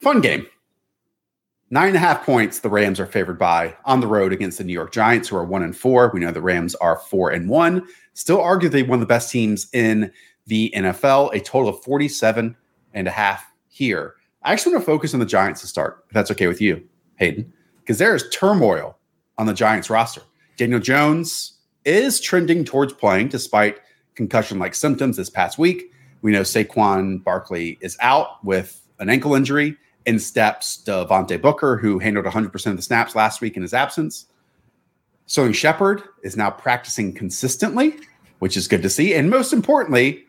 Fun game. Nine and a half points the Rams are favored by on the road against the New York Giants, who are one and four. We know the Rams are four and one. Still arguably one of the best teams in the NFL. A total of 47 and a half here. I actually want to focus on the Giants to start, if that's okay with you, Hayden, because there is turmoil on the Giants roster. Daniel Jones is trending towards playing despite concussion like symptoms this past week. We know Saquon Barkley is out with an ankle injury in steps Devontae Booker, who handled 100% of the snaps last week in his absence. Sterling Shepard is now practicing consistently, which is good to see. And most importantly,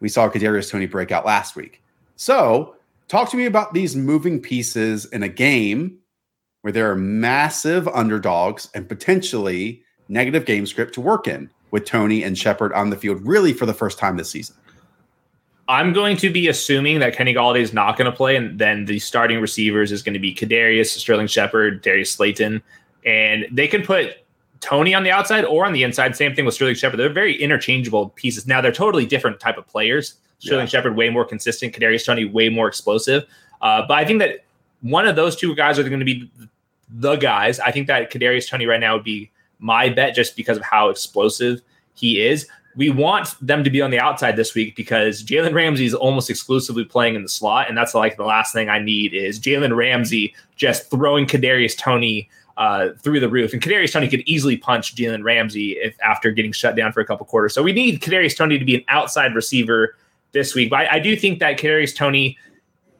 we saw Kadarius Toney break out last week. So, talk to me about these moving pieces in a game where there are massive underdogs and potentially negative game script to work in with Toney and Shepard on the field, really for the first time this season.
I'm going to be assuming that Kenny Golladay is not going to play, and then the starting receivers is going to be Kadarius, Sterling Shepard, Darius Slayton, and they can put Toney on the outside or on the inside. Same thing with Sterling Shepard. They're very interchangeable pieces. Now they're totally different type of players. Sterling yeah. Shepard way more consistent, Kadarius Toney way more explosive. Uh, but I think that one of those two guys are going to be the guys. I think that Kadarius Toney right now would be my bet just because of how explosive he is we want them to be on the outside this week because Jalen Ramsey is almost exclusively playing in the slot, and that's like the last thing I need is Jalen Ramsey just throwing Kadarius Toney uh, through the roof. And Kadarius Toney could easily punch Jalen Ramsey if after getting shut down for a couple quarters. So we need Kadarius Toney to be an outside receiver this week. But I, I do think that Kadarius Toney,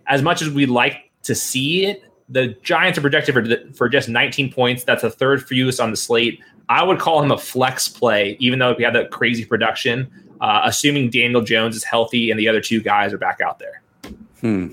as much as we like to see it, the Giants are projected for for just 19 points. That's a third fewest on the slate. I would call him a flex play, even though we have that crazy production, uh, assuming Daniel Jones is healthy and the other two guys are back out there.
Hmm.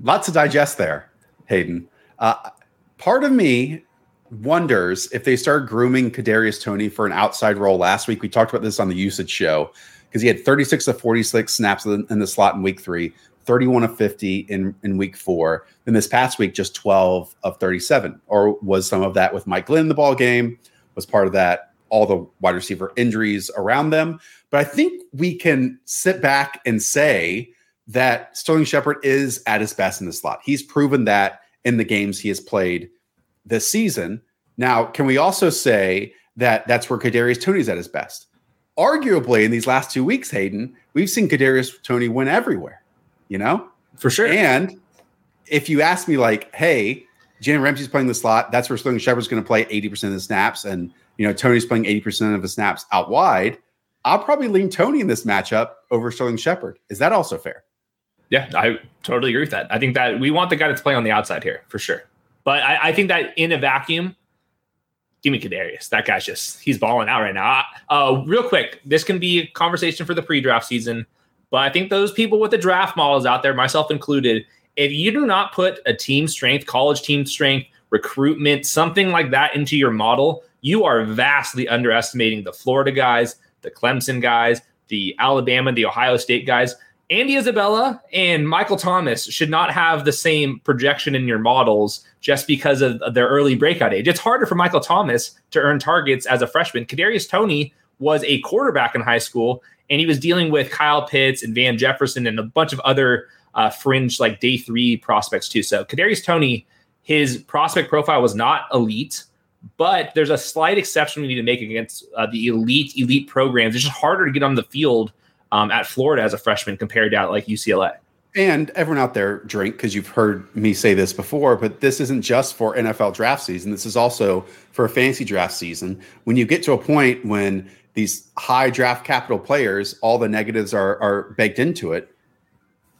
Lots to digest there, Hayden. Uh, part of me wonders if they start grooming Kadarius Toney for an outside role. Last week we talked about this on the usage show because he had 36 to 46 snaps in the slot in week three, 31 of 50 in, in week four. Then this past week, just 12 of 37. Or was some of that with Mike Glenn in the ball game? was part of that, all the wide receiver injuries around them. But I think we can sit back and say that Sterling Shepard is at his best in the slot. He's proven that in the games he has played this season. Now, can we also say that that's where Kadarius Toney's at his best? Arguably, in these last two weeks, Hayden, we've seen Kadarius Toney win everywhere. You know,
for sure.
And if you ask me, like, hey, Jalen Ramsey's playing the slot. That's where Sterling Shepard's going to play 80% of the snaps. And, you know, Toney's playing 80% of the snaps out wide. I'll probably lean Toney in this matchup over Sterling Shepard. Is that also fair?
Yeah, I totally agree with that. I think that we want the guy that's playing on the outside here for sure. But I, I think that in a vacuum, me Kadarius. That guy's just, he's balling out right now. Uh, real quick, this can be a conversation for the pre draft season. But I think those people with the draft models out there, myself included, if you do not put a team strength, college team strength, recruitment, something like that into your model, you are vastly underestimating the Florida guys, the Clemson guys, the Alabama, the Ohio State guys. Andy Isabella and Michael Thomas should not have the same projection in your models just because of their early breakout age. It's harder for Michael Thomas to earn targets as a freshman. Kadarius Toney was a quarterback in high school, and he was dealing with Kyle Pitts and Van Jefferson and a bunch of other uh, fringe like day three prospects too. So Kadarius Toney, his prospect profile was not elite, but there's a slight exception we need to make against uh, the elite elite programs. It's just harder to get on the field um, at Florida as a freshman compared to like UCLA.
And everyone out there drink because you've heard me say this before, but this isn't just for NFL draft season. This is also for a fantasy draft season. When you get to a point when these high draft capital players, all the negatives are are baked into it.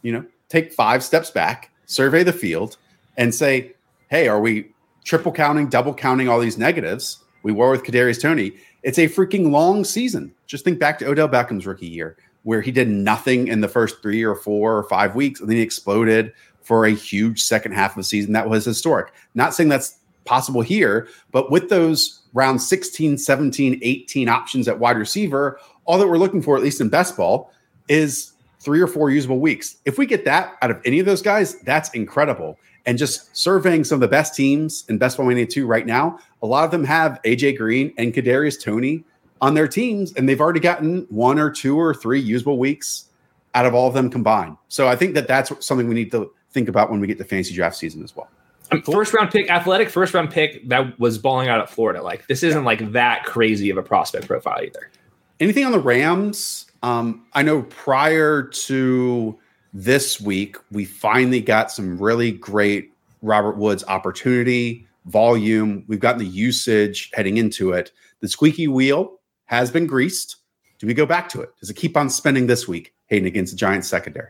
You know, take five steps back, survey the field, and say, "Hey, are we triple counting, double counting all these negatives?" We were with Kadarius Toney. It's a freaking long season. Just think back to Odell Beckham's rookie year where he did nothing in the first three or four or five weeks, and then he exploded for a huge second half of the season. That was historic. Not saying that's possible here, but with those round 16, 17, 18 options at wide receiver, all that we're looking for, at least in best ball, is three or four usable weeks. If we get that out of any of those guys, that's incredible. And just surveying some of the best teams in Best Ball Mania 2 right now, a lot of them have AJ Green and Kadarius Toney on their teams, and they've already gotten one or two or three usable weeks out of all of them combined. So I think that that's something we need to think about when we get to fantasy draft season as well.
Um, first round pick, athletic first round pick that was balling out at Florida. Like this isn't like that crazy of a prospect profile either.
Anything on the Rams? Um, I know prior to this week, we finally got some really great Robert Woods opportunity, volume. We've gotten the usage heading into it. The squeaky wheel has been greased. Do we go back to it? Does it keep on spending this week, Hayden, against the Giants secondary?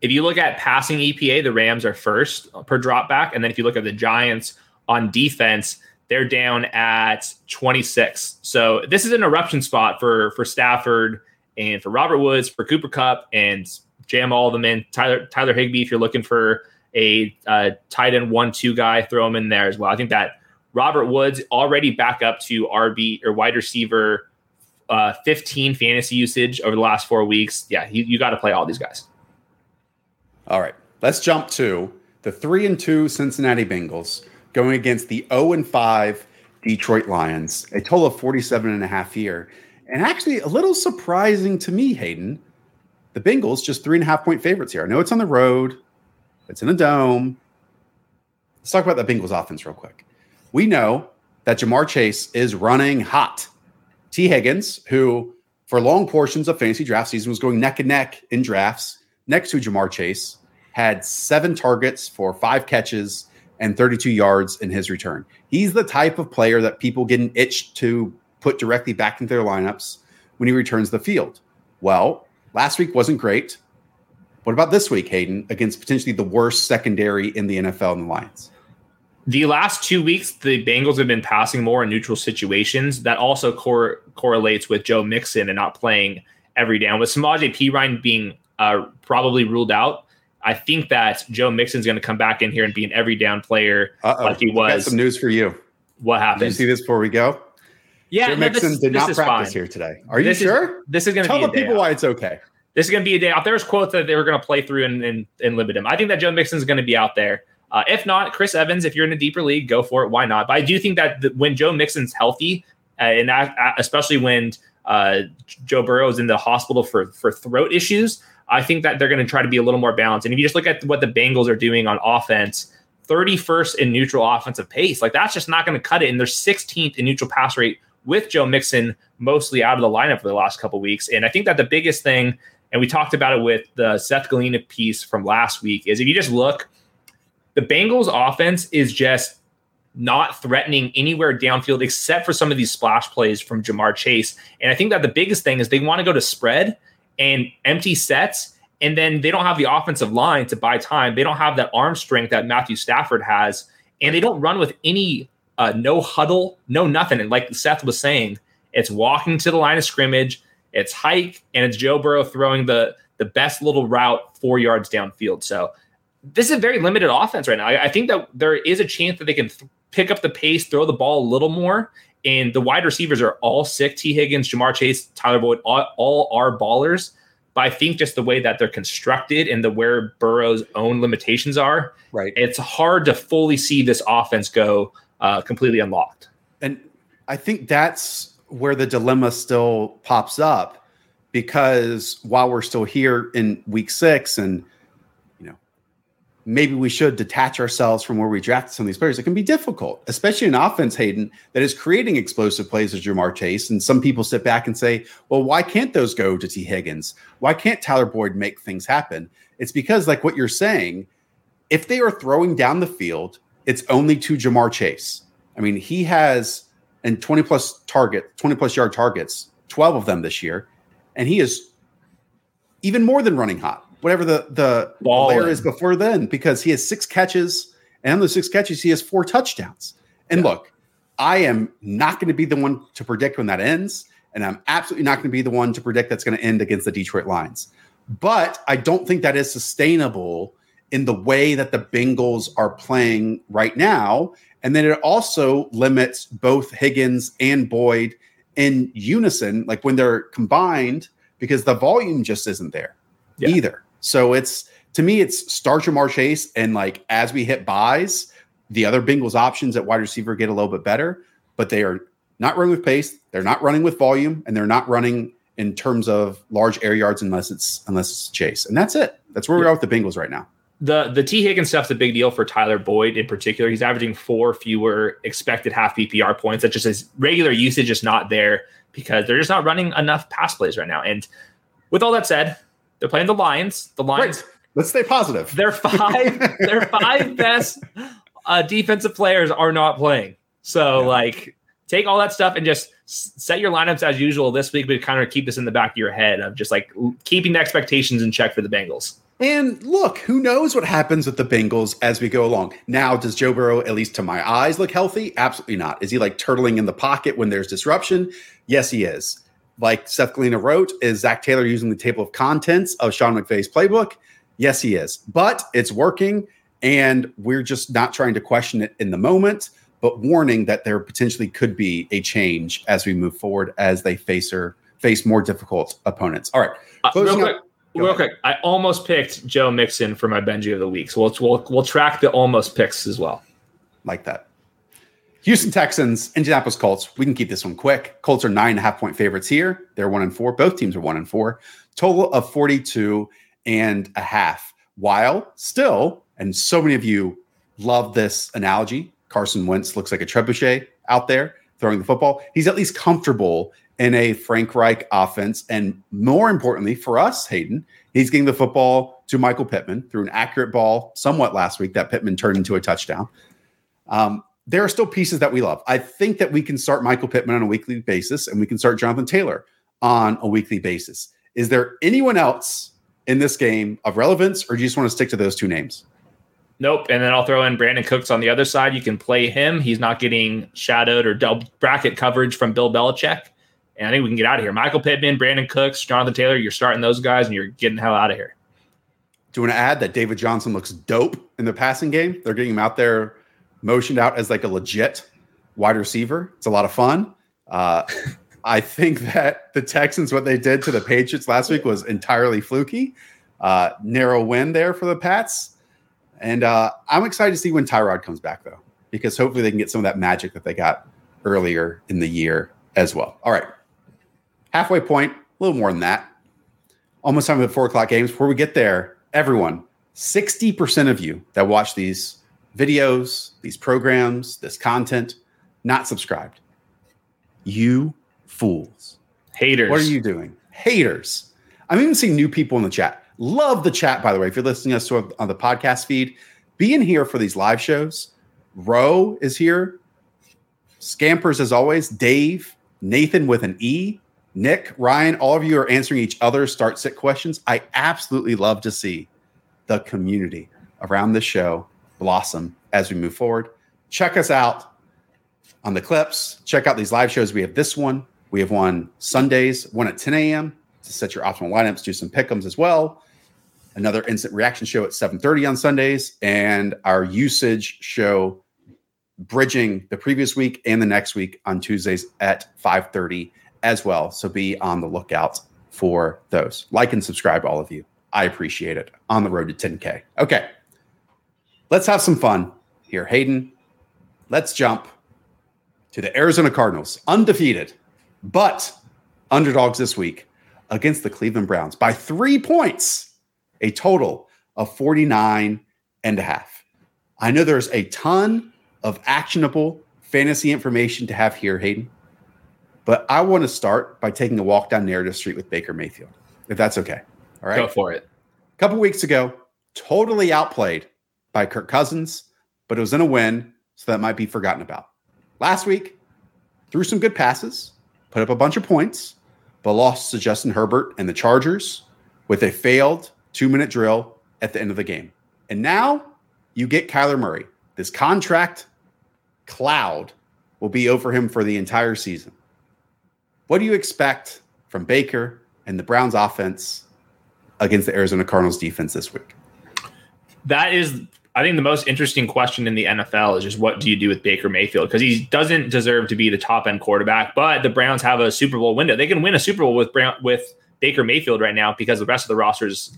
If you look at passing EPA, the Rams are first per drop back. And then if you look at the Giants on defense, they're down at 26. So this is an eruption spot for for Stafford and for Robert Woods, for Cooper Kupp, and jam all of them in. Tyler Tyler Higbee, if you're looking for a uh, tight end one two guy, throw him in there as well. I think that Robert Woods already back up to RB or wide receiver uh, 15 fantasy usage over the last four weeks. Yeah, you, you got to play all these guys.
All right, let's jump to the three and two Cincinnati Bengals going against the 0 and 5 Detroit Lions, a total of 47 and a half year. And actually, a little surprising to me, Hayden, the Bengals just three and a half point favorites here. I know it's on the road, it's in a dome. Let's talk about the Bengals offense real quick we know that Ja'Marr Chase is running hot. Tee Higgins, who for long portions of fantasy draft season was going neck and neck in drafts next to Ja'Marr Chase, had seven targets for five catches and 32 yards in his return. He's the type of player that people get an itch to put directly back into their lineups when he returns the field. Well, last week wasn't great. What about this week, Hayden, against potentially the worst secondary in the NFL in the Lions?
The last two weeks, the Bengals have been passing more in neutral situations. That also cor- correlates with Joe Mixon and not playing every down. With Samaje Perine being uh, probably ruled out, I think that Joe Mixon's going to come back in here and be an every down player
Uh-oh. like he was. I got some news for you.
What happened?
Did you see this before we go?
Yeah,
Joe
no,
Mixon
this,
did
this
not practice
fine.
here today. Are you
this
sure?
Is, this is going to
tell
be
the people why it's okay.
This is going to be a day out. There's quotes that they were going to play through and, and, and limit him. I think that Joe Mixon's going to be out there. Uh, if not, Chris Evans, if you're in a deeper league, go for it. Why not? But I do think that the, when Joe Mixon's healthy, uh, and uh, especially when uh, Joe Burrow is in the hospital for for throat issues, I think that they're going to try to be a little more balanced. And if you just look at what the Bengals are doing on offense, 31st in neutral offensive pace, like that's just not going to cut it. And they're 16th in neutral pass rate with Joe Mixon mostly out of the lineup for the last couple weeks. And I think that the biggest thing, and we talked about it with the Seth Galina piece from last week, is if you just look – the Bengals offense is just not threatening anywhere downfield except for some of these splash plays from Ja'Marr Chase. And I think that the biggest thing is they want to go to spread and empty sets. And then they don't have the offensive line to buy time. They don't have that arm strength that Matthew Stafford has. And they don't run with any uh, no huddle, no nothing. And like Seth was saying, it's walking to the line of scrimmage, it's hike, and it's Joe Burrow throwing the the best little route four yards downfield. So this is a very limited offense right now. I, I think that there is a chance that they can th- pick up the pace, throw the ball a little more, and the wide receivers are all sick. Tee Higgins, Ja'Marr Chase, Tyler Boyd, all, all are ballers. But I think just the way that they're constructed and the where Burrow's own limitations are,
right?
It's hard to fully see this offense go uh, completely unlocked.
And I think that's where the dilemma still pops up because while we're still here in week six and maybe we should detach ourselves from where we drafted some of these players. It can be difficult, especially in offense, Hayden, that is creating explosive plays as Ja'Marr Chase. And some people sit back and say, well, why can't those go to Tee Higgins? Why can't Tyler Boyd make things happen? It's because, like what you're saying, if they are throwing down the field, it's only to Ja'Marr Chase. I mean, he has and 20 plus target, 20 plus yard targets, 12 of them this year, and he is even more than running hot whatever the the player is before then because he has six catches and on those six catches he has four touchdowns. And yeah. look, I am not going to be the one to predict when that ends, and I'm absolutely not going to be the one to predict that's going to end against the Detroit Lions. But I don't think that is sustainable in the way that the Bengals are playing right now. And then it also limits both Higgins and Boyd in unison, like when they're combined, because the volume just isn't there yeah. either. So it's to me, it's start Ja'Marr Chase, and like as we hit buys, the other Bengals options at wide receiver get a little bit better, but they are not running with pace, they're not running with volume, and they're not running in terms of large air yards unless it's unless it's Chase. And that's it. That's where we are with the Bengals right now.
The the Tee Higgins stuff's a big deal for Tyler Boyd in particular. He's averaging four fewer expected half PPR points. That just his regular usage is not there because they're just not running enough pass plays right now. And with all that said, they're playing the Lions. The Lions.
Let's stay positive.
Their five, their five best uh, defensive players are not playing. So yeah. like, take all that stuff and just set your lineups as usual this week, but kind of keep this in the back of your head of just like keeping the expectations in check for the Bengals.
And look, who knows what happens with the Bengals as we go along. Now, does Joe Burrow, at least to my eyes, look healthy? Absolutely not. Is he like turtling in the pocket when there's disruption? Yes, he is like Seth Galina wrote, is Zac Taylor using the table of contents of Sean McVay's playbook? Yes, he is. But it's working, and we're just not trying to question it in the moment, but warning that there potentially could be a change as we move forward as they face or face more difficult opponents. All right.
Uh, real quick, real ahead. quick. I almost picked Joe Mixon for my Benjy of the week. So we'll, we'll, we'll track the almost picks as well.
Like that. Houston Texans, Indianapolis Colts. We can keep this one quick. Colts are nine and a half point favorites here. They're one and four. Both teams are one and four. Total of 42 and a half. While still, and so many of you love this analogy, Carson Wentz looks like a trebuchet out there throwing the football. He's at least comfortable in a Frank Reich offense. And more importantly for us, Hayden, he's getting the football to Michael Pittman through an accurate ball somewhat last week that Pittman turned into a touchdown. Um, there are still pieces that we love. I think that we can start Michael Pittman on a weekly basis and we can start Jonathan Taylor on a weekly basis. Is there anyone else in this game of relevance, or do you just want to stick to those two names?
Nope. And then I'll throw in Brandin Cooks on the other side. You can play him. He's not getting shadowed or double bracket coverage from Bill Belichick. And I think we can get out of here. Michael Pittman, Brandin Cooks, Jonathan Taylor, you're starting those guys and you're getting the hell out of here.
Do you want to add that David Johnson looks dope in the passing game? They're getting him out there motioned out as like a legit wide receiver. It's a lot of fun. Uh, I think that the Texans, what they did to the Patriots last week was entirely fluky. Uh, narrow win there for the Pats. And uh, I'm excited to see when Tyrod comes back, though, because hopefully they can get some of that magic that they got earlier in the year as well. All right. Halfway point, a little more than that. Almost time for the four o'clock games. Before we get there, everyone, 60% of you that watch these videos, these programs, this content, not subscribed. You fools.
Haters.
What are you doing? Haters. I'm even seeing new people in the chat. Love the chat, by the way. If you're listening to us on the podcast feed, be in here for these live shows. Roe is here. Scampers, as always. Dave, Nathan with an E, Nick, Ryan, all of you are answering each other's start sit questions. I absolutely love to see the community around this show blossom as we move forward. Check us out on the clips. Check out these live shows. We have this one. We have one Sundays, one at 10 a.m. to set your optimal lineups, do some pickums as well. Another instant reaction show at 7:30 on Sundays, and our usage show bridging the previous week and the next week on Tuesdays at 5:30 as well. So be on the lookout for those. Like and subscribe, all of you. I appreciate it. On the road to 10K. Okay. Let's have some fun here. Hayden, let's jump to the Arizona Cardinals, undefeated, but underdogs this week against the Cleveland Browns by three points, a total of 49 and a half. I know there's a ton of actionable fantasy information to have here, Hayden, but I want to start by taking a walk down narrative street with Baker Mayfield, if that's okay. All right.
Go for it.
A couple weeks ago, totally outplayed by Kirk Cousins, but it was in a win, so that might be forgotten about. Last week, threw some good passes, put up a bunch of points, but lost to Justin Herbert and the Chargers with a failed two minute drill at the end of the game. And now you get Kyler Murray. This contract cloud will be over him for the entire season. What do you expect from Baker and the Browns offense against the Arizona Cardinals defense this week?
That is, I think, the most interesting question in the NFL is just what do you do with Baker Mayfield? Because he doesn't deserve to be the top end quarterback, but the Browns have a Super Bowl window. They can win a Super Bowl with Brown, with Baker Mayfield right now because the rest of the roster is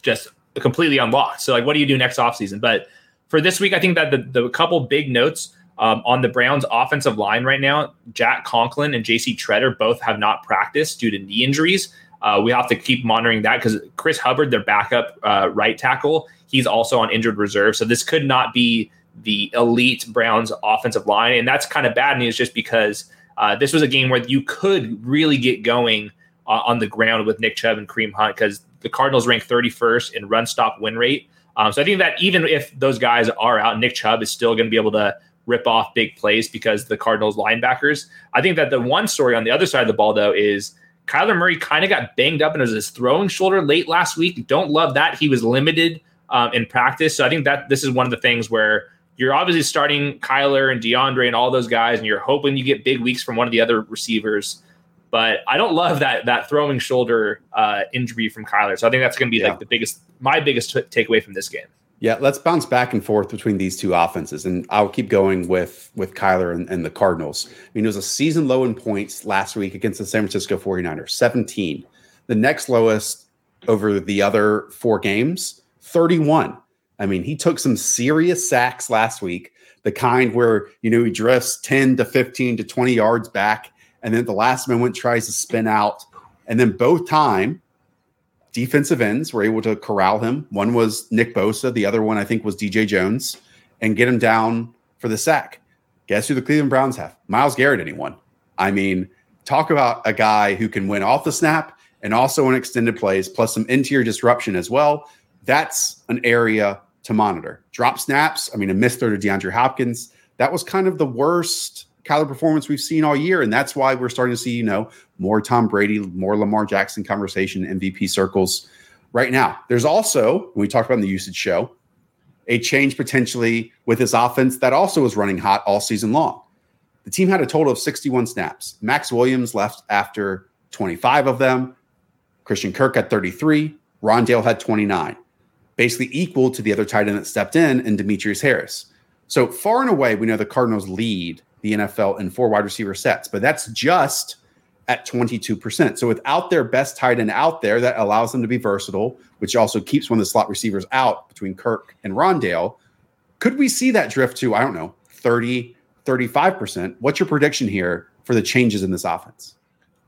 just completely unlocked. So, like, what do you do next offseason? But for this week, I think that the, the couple big notes um, on the Browns offensive line right now, Jack Conklin and JC Tretter both have not practiced due to knee injuries. Uh, we have to keep monitoring that because Chris Hubbard, their backup uh, right tackle, he's also on injured reserve. So this could not be the elite Browns offensive line. And that's kind of bad news just because uh, this was a game where you could really get going uh, on the ground with Nick Chubb and Kareem Hunt because the Cardinals rank 31st in run stop win rate. Um, so I think that even if those guys are out, Nick Chubb is still going to be able to rip off big plays because the Cardinals linebackers. I think that the one story on the other side of the ball though is Kyler Murray kind of got banged up and it was his throwing shoulder late last week. Don't love that. He was limited um, in practice. So I think that this is one of the things where you're obviously starting Kyler and DeAndre and all those guys, and you're hoping you get big weeks from one of the other receivers. But I don't love that that throwing shoulder uh, injury from Kyler. So I think that's going to be yeah. like the biggest, my biggest t- takeaway from this game.
Yeah, let's bounce back and forth between these two offenses, and I'll keep going with with Kyler and, and, the Cardinals. I mean, it was a season low in points last week against the San Francisco 49ers, 17. The next lowest over the other four games, 31. I mean, he took some serious sacks last week, the kind where, you know, he drifts 10 to 15 to 20 yards back, and then the last moment tries to spin out. And then both time defensive ends were able to corral him. One was Nick Bosa, the other one I think was DJ Jones, and get him down for the sack. Guess who the Cleveland Browns have? Myles Garrett, anyone? I mean, talk about a guy who can win off the snap and also in extended plays, plus some interior disruption as well. That's an area to monitor. Drop snaps, I mean, a missed throw to DeAndre Hopkins. That was kind of the worst Kyler performance we've seen all year. And that's why we're starting to see, you know, more Tom Brady, more Lamar Jackson conversation, MVP circles right now. There's also, we talked about in the usage show, a change potentially with his offense that also was running hot all season long. The team had a total of 61 snaps. Maxx Williams left after 25 of them. Christian Kirk had 33. Rondale had 29, basically equal to the other tight end that stepped in and Demetrius Harris. So far and away, we know the Cardinals lead the NFL in four wide receiver sets, but that's just at 22%. So without their best tight end out there, that allows them to be versatile, which also keeps one of the slot receivers out between Kirk and Rondale. Could we see that drift to, I don't know, 30, 35%? What's your prediction here for the changes in this offense?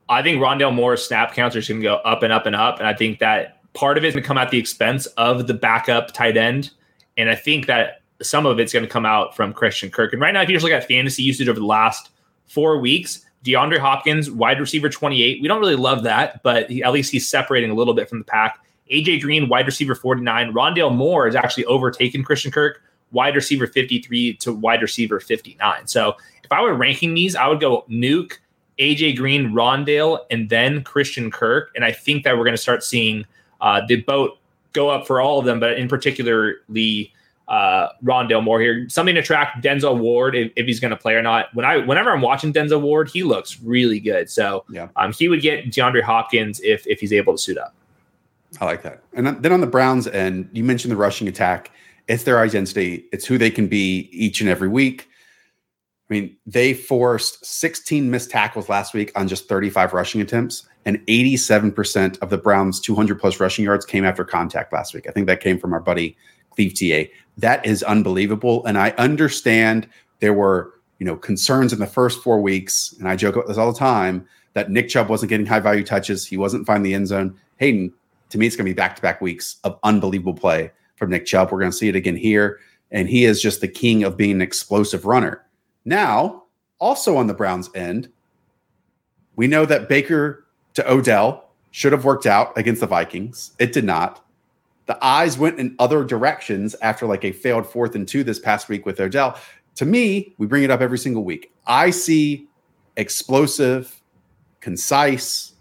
I think Rondale Moore's snap counts are going to go up and up and up. And I think that part of it is going to come at the expense of the backup tight end. And I think that some of it's going to come out from Christian Kirk. And right now, if you just look at fantasy usage over the last four weeks, DeAndre Hopkins, wide receiver 28. We don't really love that, but he, at least he's separating a little bit from the pack. AJ Green, wide receiver 49. Rondale Moore has actually overtaken Christian Kirk, wide receiver 53 to wide receiver 59. So if I were ranking these, I would go Nuke, AJ Green, Rondale, and then Christian Kirk. And I think that we're going to start seeing uh, the boat go up for all of them, but in particular, the uh, Rondale Moore here. Something to track Denzel Ward if, if he's going to play or not. When I whenever I'm watching Denzel Ward, he looks really good. So yeah, um, he would get DeAndre Hopkins if if he's able to suit up.
I like that. And then on the Browns end, you mentioned the rushing attack. It's their identity. It's who they can be each and every week. I mean, they forced 16 missed tackles last week on just 35 rushing attempts, and 87% of the Browns' 200 plus rushing yards came after contact last week. I think that came from our buddy Cleve TA. That is unbelievable. And I understand there were, you know, concerns in the first four weeks, and I joke about this all the time that Nick Chubb wasn't getting high value touches. He wasn't finding the end zone. Hayden, to me, it's going to be back to back weeks of unbelievable play from Nick Chubb. We're going to see it again here. And he is just the king of being an explosive runner. Now, also on the Browns end, we know that Baker to Odell should have worked out against the Vikings. It did not. The eyes went in other directions after like a failed fourth and two this past week with Odell. To me, we bring it up every single week. I see explosive, concise,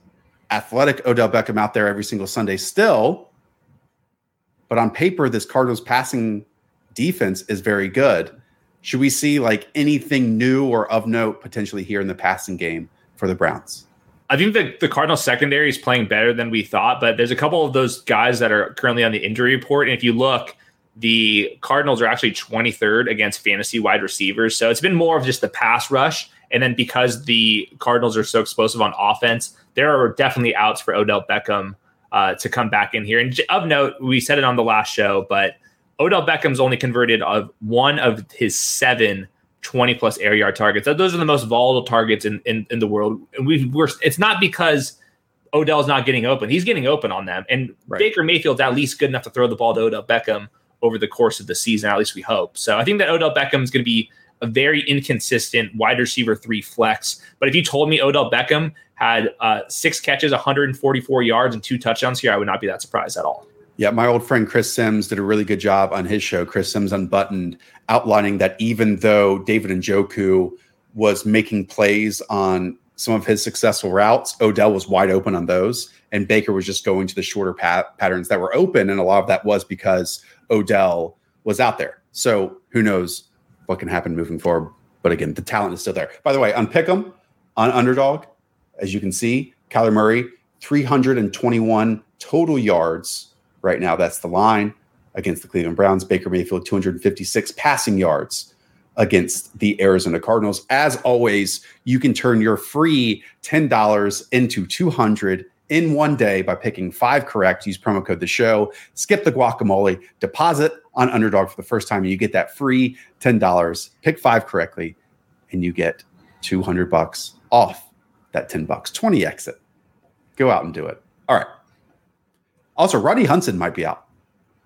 athletic Odell Beckham out there every single Sunday still. But on paper, this Cardinals passing defense is very good. Should we see like anything new or of note potentially here in the passing game for the Browns?
I think the, the Cardinals secondary is playing better than we thought, but there's a couple of those guys that are currently on the injury report. And if you look, the Cardinals are actually 23rd against fantasy wide receivers. So it's been more of just the pass rush. And then because the Cardinals are so explosive on offense, there are definitely outs for Odell Beckham uh, to come back in here. And of note, we said it on the last show, but Odell Beckham's only converted of one of his seven 20 plus air yard targets. Those are the most volatile targets in, in, in the world. And we were it's not because Odell's not getting open. He's getting open on them. And right. Baker Mayfield's at least good enough to throw the ball to Odell Beckham over the course of the season. At least we hope. So I think that Odell Beckham is going to be a very inconsistent wide receiver three flex. But if you told me Odell Beckham had uh, six catches, 144 yards, and two touchdowns here, I would not be that surprised at all.
Yeah, my old friend Chris Sims did a really good job on his show, Chris Sims Unbuttoned, outlining that even though David Njoku was making plays on some of his successful routes, Odell was wide open on those, and Baker was just going to the shorter pat- patterns that were open, and a lot of that was because Odell was out there. So who knows what can happen moving forward? But again, the talent is still there. By the way, on Pick'em, on Underdog, as you can see, Kyler Murray, 321 total yards Right now, that's the line against the Cleveland Browns. Baker Mayfield, 256 passing yards against the Arizona Cardinals. As always, you can turn your free $10 into 200 in one day by picking five correct. Use promo code the show. Skip the guacamole. Deposit on Underdog for the first time, and you get that free $10. Pick five correctly, and you get 200 bucks off that 10 bucks. 20 exit. Go out and do it. All right. Also, Rodney Hudson might be out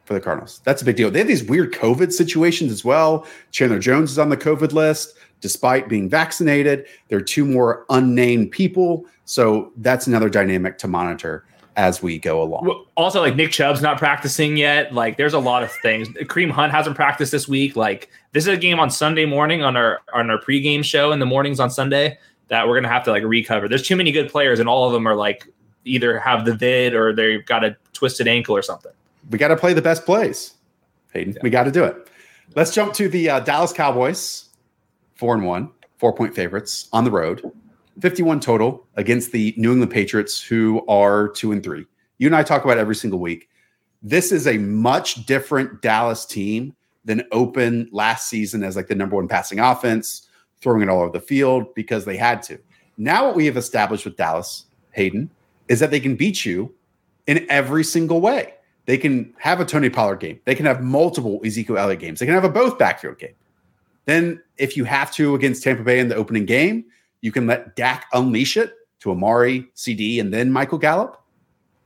for the Cardinals. That's a big deal. They have these weird COVID situations as well. Chandler Jones is on the COVID list despite being vaccinated. There are two more unnamed people. So that's another dynamic to monitor as we go along.
Also, like Nick Chubb's not practicing yet. Like, there's a lot of things. Kareem Hunt hasn't practiced this week. Like, this is a game on Sunday morning on our on our pregame show in the mornings on Sunday that we're gonna have to like recover. There's too many good players, and all of them are like either have the vid or they've got a twisted ankle or something.
We got to play the best plays, Hayden. Yeah. We got to do it. Let's jump to the uh, Dallas Cowboys, four and one, four point favorites on the road, 51 total against the New England Patriots, who are two and three. You and I talk about every single week. This is a much different Dallas team than open last season as like the number one passing offense, throwing it all over the field because they had to. Now, what we have established with Dallas, Hayden, is that they can beat you in every single way. They can have a Tony Pollard game. They can have multiple Ezekiel Elliott games. They can have a both backfield game. Then, if you have to against Tampa Bay in the opening game, you can let Dak unleash it to Amari, CeeDee, and then Michael Gallup.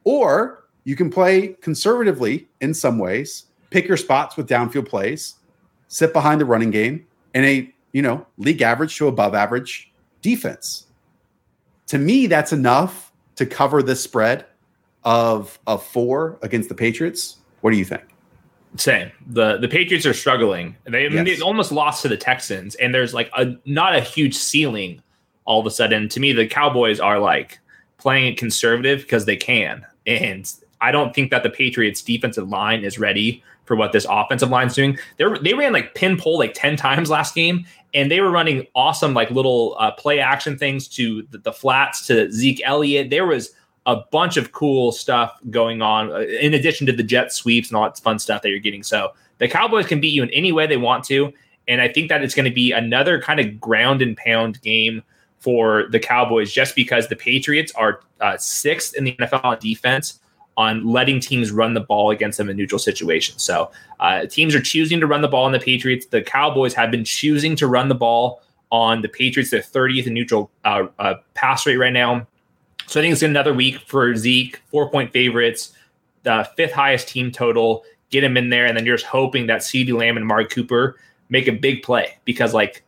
Or you can play conservatively in some ways, pick your spots with downfield plays, sit behind the running game, and a you know league average to above average defense. To me, that's enough to cover this spread of of four against the Patriots. What do you think?
Same. the The Patriots are struggling. They, yes. they almost lost to the Texans, and there's like a not a huge ceiling. All of a sudden, to me, the Cowboys are like playing it conservative because they can, and I don't think that the Patriots defensive line is ready for what this offensive line's doing. They they ran like pin pull like ten times last game, and they were running awesome like little uh, play action things to the, the flats to Zeke Elliott. There was a bunch of cool stuff going on uh, in addition to the jet sweeps and all that fun stuff that you're getting. So the Cowboys can beat you in any way they want to. And I think that it's going to be another kind of ground and pound game for the Cowboys just because the Patriots are uh, sixth in the NFL on defense on letting teams run the ball against them in neutral situations. So uh, teams are choosing to run the ball on the Patriots. The Cowboys have been choosing to run the ball on the Patriots. They're 30th in neutral uh, uh, pass rate right now. So I think it's another week for Zeke, four point favorites, the fifth highest team total. Get him in there, and then you're just hoping that CeeDee Lamb and Amari Cooper make a big play because, like,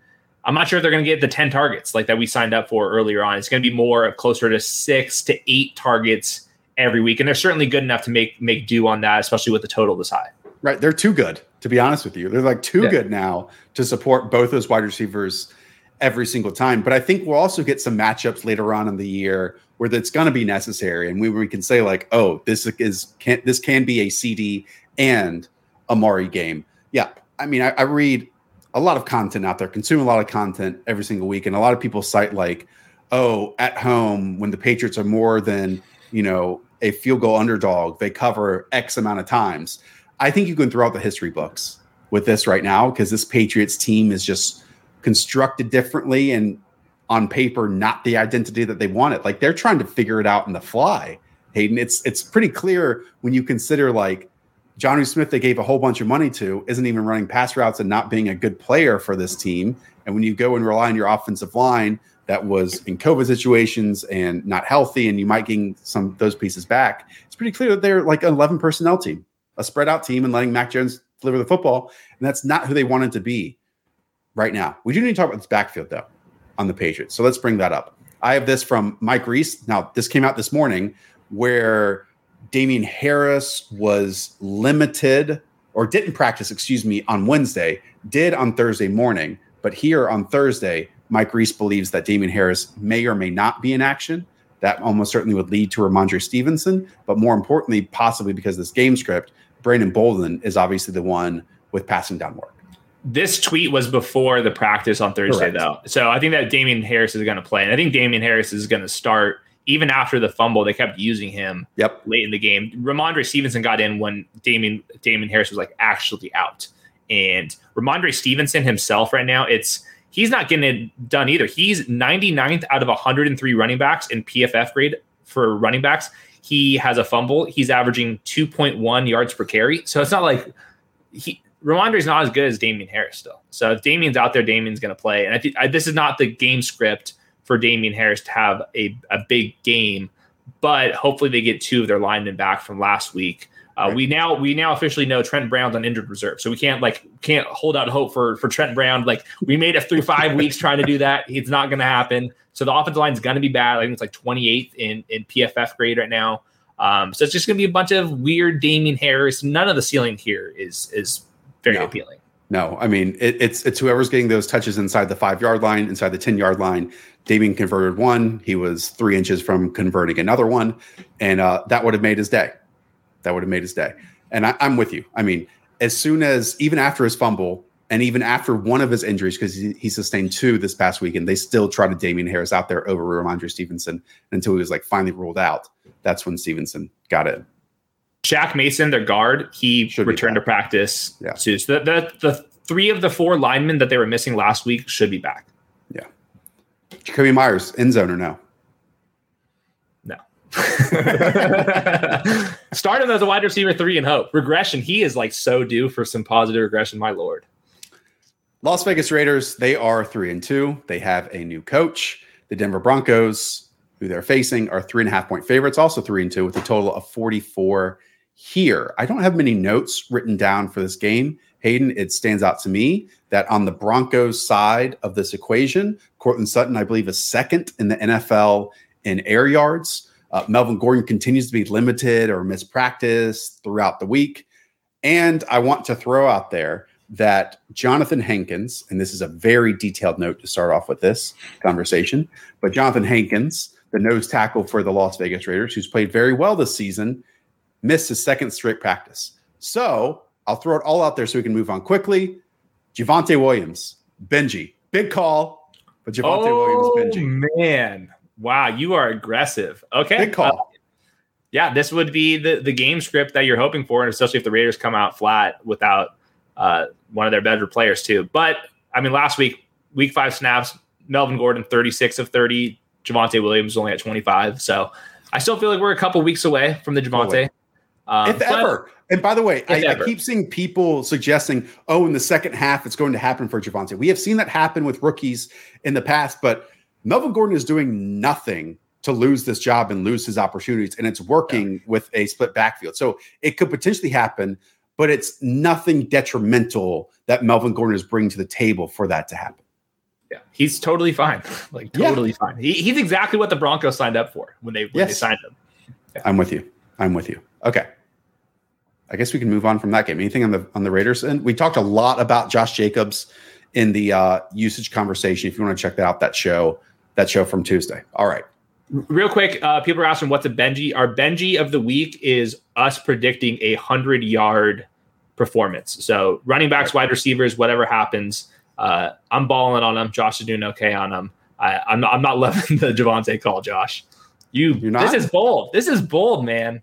I'm not sure if they're going to get the 10 targets like that we signed up for earlier on. It's going to be more of closer to six to eight targets every week, and they're certainly good enough to make make do on that, especially with the total this high.
Right, they're too good to be honest with you. They're like too yeah. good now to support both those wide receivers every single time. But I think we'll also get some matchups later on in the year where that's going to be necessary, and we, we can say like, oh, this is can this can be a CeeDee and Amari game. Yeah, I mean, I, I read a lot of content out there, consume a lot of content every single week, and a lot of people cite like, oh, at home when the Patriots are more than you know a field goal underdog, they cover X amount of times. I think you can throw out the history books with this right now because this Patriots team is just constructed differently and on paper not the identity that they wanted. Like they're trying to figure it out in the fly. Hayden, it's it's pretty clear when you consider like Jonnu Smith they gave a whole bunch of money to isn't even running pass routes and not being a good player for this team. And when you go and rely on your offensive line that was in COVID situations and not healthy, and you might gain some those pieces back, it's pretty clear that they're like an 11 personnel team, a spread out team, and letting Mac Jones deliver the football. And that's not who they wanted to be right now. We do need to talk about this backfield though on the Patriots. So let's bring that up. I have this from Mike Reiss. Now, this came out this morning where Damien Harris was limited or didn't practice, excuse me, on Wednesday, did on Thursday morning. But here on Thursday, Mike Reiss believes that Damien Harris may or may not be in action. That almost certainly would lead to Rhamondre Stevenson. But more importantly, possibly because this game script, Brandon Bolden is obviously the one with passing down work
this tweet was before the practice on Thursday, Correct. though. So I think that Damien Harris is going to play, and I think Damien Harris is going to start even after the fumble. They kept using him.
Yep.
Late in the game, Rhamondre Stevenson got in when Damien Damien Harris was like actually out, and Rhamondre Stevenson himself right now, it's he's not getting it done either. He's 99th out of 103 running backs in PFF grade for running backs. He has a fumble. He's averaging 2.1 yards per carry. So it's not like he Rhamondre's not as good as Damien Harris still. So if Damien's out there, Damien's going to play. And I think this is not the game script for Damien Harris to have a, a big game, but hopefully they get two of their linemen back from last week. Uh, right. We now we now officially know Trent Brown's on injured reserve, so we can't like can't hold out hope for for Trent Brown. Like we made it through five weeks trying to do that. It's not going to happen. So the offensive line is going to be bad. I think it's like 28th in in PFF grade right now. Um, so it's just going to be a bunch of weird Damien Harris. None of the ceiling here is is very
no.
appealing.
No, I mean it, it's it's whoever's getting those touches inside the five yard line, inside the ten yard line. Damien converted one. He was three inches from converting another one, and uh, that would have made his day. That would have made his day. And I, I'm with you. I mean, as soon as even after his fumble, and even after one of his injuries, because he, he, sustained two this past weekend, they still tried to Damien Harris out there over Rhamondre Stevenson until he was like finally ruled out. That's when Stevenson got in.
Shaq Mason, their guard, he should returned to practice yeah. too. So the, the, the three of the four linemen that they were missing last week should be back.
Yeah. Jakobi Meyers, end zone or no?
Start him as a wide receiver three and hope. Regression, he is like so due for some positive regression, my lord.
Las Vegas Raiders, they are three and two. They have a new coach. The Denver Broncos, who they're facing, are three and a half point favorites, also three and two, with a total of 44 here. I don't have many notes written down for this game. Hayden, it stands out to me that on the Broncos side of this equation, Courtland Sutton, I believe, is second in the NFL in air yards. Uh, Melvin Gordon continues to be limited or mispracticed throughout the week. And I want to throw out there that Johnathan Hankins, and this is a very detailed note to start off with this conversation, but Johnathan Hankins, the nose tackle for the Las Vegas Raiders, who's played very well this season, missed his second straight practice. So I'll throw it all out there so we can move on quickly. Javonte Williams, Benjy, big call, but Javonte oh, Williams, Benjy.
Man, wow, you are aggressive. Okay,
big call. Uh,
yeah, this would be the the game script that you're hoping for, and especially if the Raiders come out flat without uh, one of their better players too. But I mean, last week, week five snaps, Melvin Gordon 36 of 30, Javonte Williams only at 25. So I still feel like we're a couple weeks away from the Javonte.
Um, if ever. And by the way, I, I, keep seeing people suggesting, oh, in the second half, it's going to happen for Javonte. We have seen that happen with rookies in the past, but Melvin Gordon is doing nothing to lose this job and lose his opportunities. And it's working yeah. with a split backfield. So it could potentially happen, but it's nothing detrimental that Melvin Gordon is bringing to the table for that to happen.
Yeah, he's totally fine. Like totally yeah. fine. He, he's exactly what the Broncos signed up for when they when yes. they signed him.
Yeah. I'm with you. I'm with you. Okay. I guess we can move on from that game. Anything on the on the Raiders? And we talked a lot about Josh Jacobs in the uh, usage conversation. If you want to check that out, that show, that show from Tuesday. All right.
Real quick, uh, people are asking what's a Benjy. Our Benjy of the week is us predicting a hundred yard performance. So running backs, wide receivers, whatever happens, uh, I'm balling on them. Josh is doing okay on them. I, am not. I'm not loving the Javonte call, Josh. You. You're not? This is bold. This is bold, man.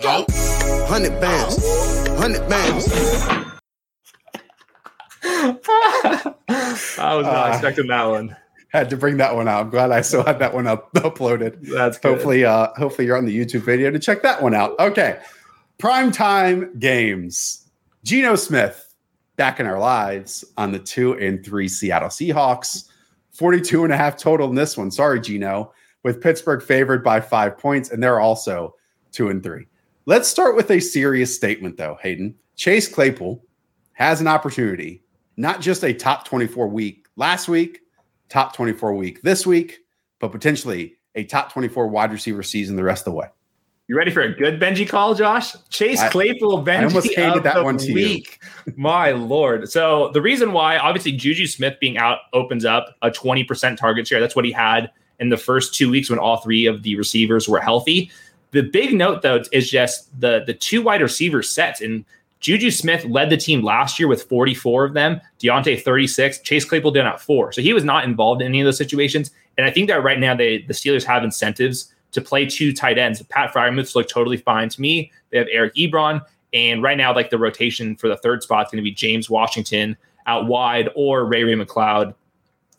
Hundred bands. Hundred bands. I was not uh, expecting that one.
Had to bring that one out. I'm glad I still had that one up uploaded. That's good. hopefully uh hopefully you're on the YouTube video to check that one out. Okay. Prime time games. Geno Smith back in our lives on the two and three Seattle Seahawks. 42 and a half total in this one. Sorry, Geno, with Pittsburgh favored by five points, and they're also two and three. Let's start with a serious statement, though, Hayden. Chase Claypool has an opportunity, not just a top 24 week last week, top 24 week this week, but potentially a top 24 wide receiver season the rest of the way.
You ready for a good Benjy call, Josh? Chase Claypool, Benjy I almost hated that one to week. you. My lord! So the reason why, obviously, Juju Smith being out opens up a twenty percent target share. That's what he had in the first two weeks when all three of the receivers were healthy. The big note, though, is just the the two wide receiver sets. And Juju Smith led the team last year with 44 of them, Diontae 36, Chase Claypool did at four. So he was not involved in any of those situations. And I think that right now they the Steelers have incentives to play two tight ends. Pat Freiermuth's look totally fine to me. They have Eric Ebron. And right now, like the rotation for the third spot is going to be James Washington out wide or Ray Ray McCloud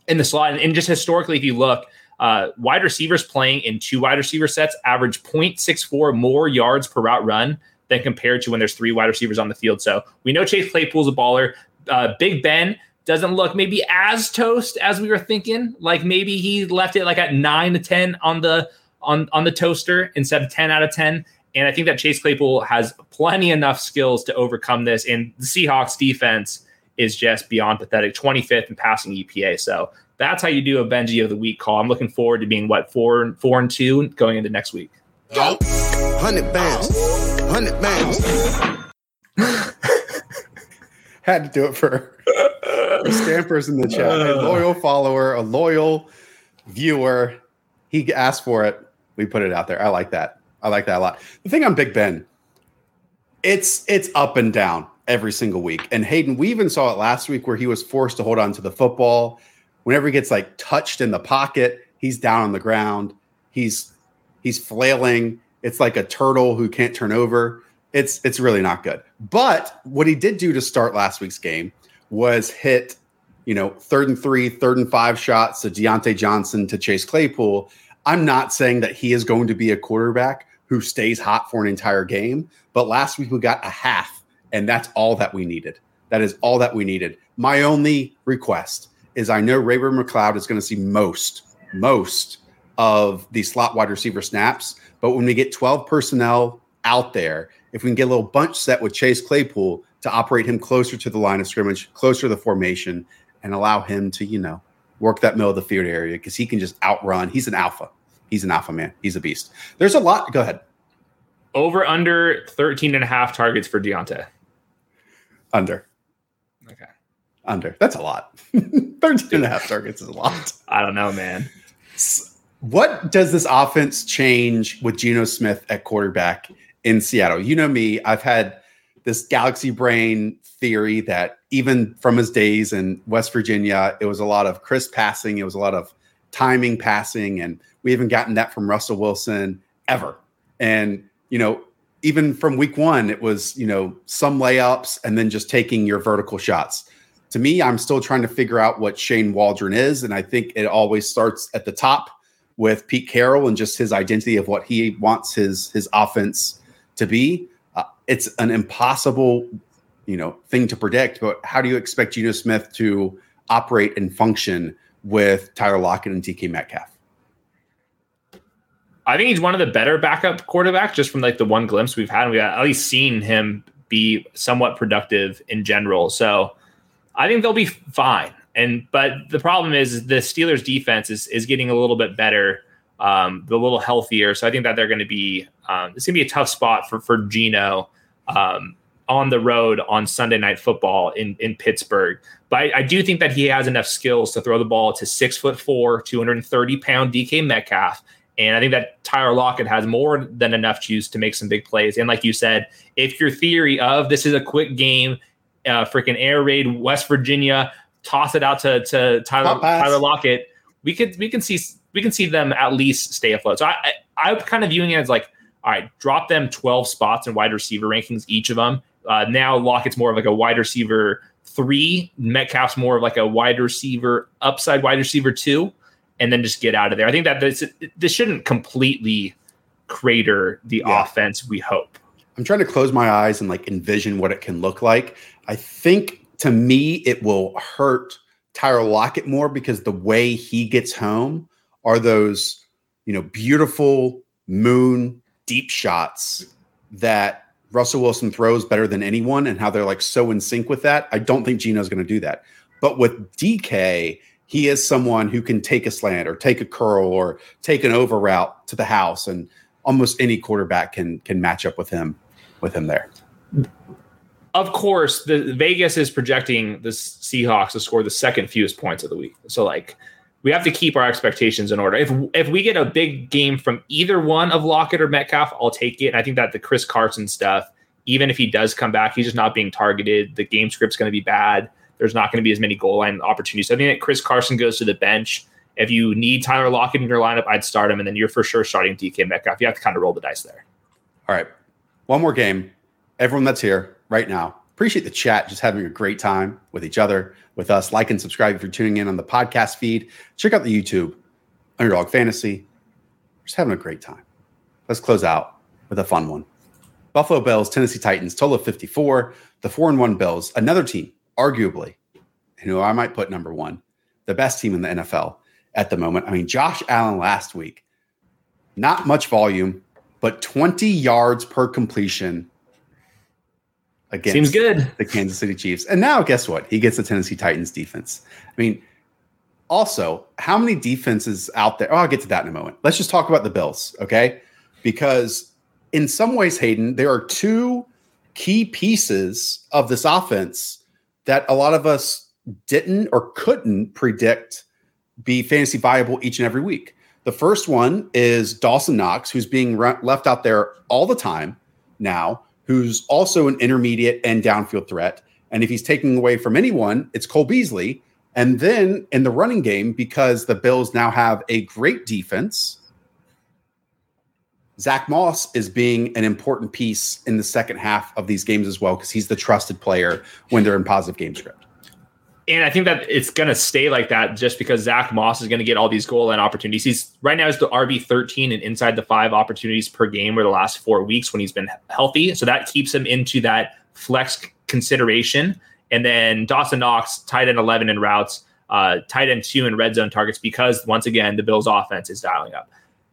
in the slot. And just historically, if you look, uh, wide receivers playing in two wide receiver sets average 0.64 more yards per route run than compared to when there's three wide receivers on the field. So we know Chase Claypool's a baller. Uh, Big Ben doesn't look maybe as toast as we were thinking. Like maybe he left it like at nine to 10 on the on on the toaster instead of 10 out of 10. And I think that Chase Claypool has plenty enough skills to overcome this. And the Seahawks defense is just beyond pathetic, 25th in passing EPA. So that's how you do a Benjy of the week call. I'm looking forward to being what four four and two going into next week. Hundred bands, hundred bands.
Had to do it for Stampers in the chat. A uh. loyal follower, a loyal viewer. He asked for it we put it out there. I like that. I like that a lot. The thing on Big Ben, it's it's up and down every single week. And Hayden, we even saw it last week where he was forced to hold on to the football. Whenever he gets like touched in the pocket, he's down on the ground. He's he's flailing. It's like a turtle who can't turn over. It's it's really not good. But what he did do to start last week's game was hit, you know, third and three, third and five shots to Diontae Johnson to Chase Claypool I'm not saying that he is going to be a quarterback who stays hot for an entire game, but last week we got a half, and that's all that we needed. That is all that we needed. My only request is I know Rayburn Ray McCloud is going to see most, most of the slot wide receiver snaps, but when we get 12 personnel out there, if we can get a little bunch set with Chase Claypool to operate him closer to the line of scrimmage, closer to the formation, and allow him to, you know, work that middle of the field area because he can just outrun. He's an alpha. He's an alpha man. He's a beast. There's a lot. Go ahead.
Over under 13 and a half targets for Diontae.
Under.
Okay.
Under. That's a lot. 13 and a half targets is a lot.
I don't know, man.
What does this offense change with Geno Smith at quarterback in Seattle? You know me, I've had this galaxy brain theory that even from his days in West Virginia, it was a lot of crisp passing, it was a lot of timing passing, and we haven't gotten that from Russell Wilson ever. And you know, even from week one, it was, you know, some layups and then just taking your vertical shots. To me, I'm still trying to figure out what Shane Waldron is. And I think it always starts at the top with Pete Carroll and just his identity of what he wants his his offense to be. Uh, it's an impossible, you know, thing to predict. But how do you expect Geno Smith to operate and function with Tyler Lockett and DK Metcalf?
I think he's one of the better backup quarterbacks just from like the one glimpse we've had. We've at least seen him be somewhat productive in general. So I think they'll be fine. And but the problem is the Steelers defense is is getting a little bit better, um, a little healthier. So I think that they're going to be um, it's going to be a tough spot for for Geno um, on the road on Sunday Night Football in in Pittsburgh. But I, I, do think that he has enough skills to throw the ball to six foot four, 230 pound DK Metcalf. And I think that Tyler Lockett has more than enough juice to make some big plays. And like you said, if your theory of this is a quick game, uh, freaking air raid West Virginia, toss it out to to Tyler Tyler Lockett, we could we can see we can see them at least stay afloat. So I, I I'm kind of viewing it as like, all right, drop them 12 spots in wide receiver rankings, each of them. Uh, now Lockett's more of like a wide receiver three, Metcalf's more of like a wide receiver upside wide receiver two, and then just get out of there. I think that this this shouldn't completely crater the yeah. offense. We hope.
I'm trying to close my eyes and like envision what it can look like. I think to me, it will hurt Tyler Lockett more because the way he gets home are those, you know, beautiful moon deep shots that Russell Wilson throws better than anyone and how they're like so in sync with that. I don't think Geno's going to do that. But with DK, he is someone who can take a slant or take a curl or take an over route to the house and almost any quarterback can can match up with him with him there
of course, the Vegas is projecting the Seahawks to score the second fewest points of the week. So like we have to keep our expectations in order. If if we get a big game from either one of Lockett or Metcalf, I'll take it. And I think that the Chris Carson stuff, even if he does come back, he's just not being targeted. The game script's going to be bad. There's not going to be as many goal line opportunities. So I think that Chris Carson goes to the bench. If you need Tyler Lockett in your lineup, I'd start him, and then you're for sure starting DK Metcalf. You have to kind of roll the dice there.
All right, one more game. Everyone that's here, right now. Appreciate the chat, just having a great time with each other, with us. Like and subscribe if you're tuning in on the podcast feed. Check out the YouTube, Underdog Fantasy. Just having a great time. Let's close out with a fun one. Buffalo Bills, Tennessee Titans, total of 54. The 4 and 1 Bills, another team, arguably, who I might put number one, the best team in the NFL at the moment. I mean, Josh Allen last week, not much volume, but 20 yards per completion
against Seems good.
the Kansas City Chiefs. And now, guess what? He gets the Tennessee Titans defense. I mean, also, how many defenses out there? Oh, I'll get to that in a moment. Let's just talk about the Bills, okay? Because in some ways, Hayden, there are two key pieces of this offense that a lot of us didn't or couldn't predict be fantasy viable each and every week. The first one is Dawson Knox, who's being re- left out there all the time now who's also an intermediate and downfield threat. And if he's taking away from anyone, it's Cole Beasley. And then in the running game, because the Bills now have a great defense, Zach Moss is being an important piece in the second half of these games as well, because he's the trusted player when they're in positive game script.
And I think that it's going to stay like that just because Zach Moss is going to get all these goal line opportunities. He's right now is the RB 13 and inside the five opportunities per game over the last four weeks when he's been healthy. So that keeps him into that flex consideration. And then Dawson Knox, tight end 11 in routes, uh, tight end two in red zone targets because once again, the Bills offense is dialing up.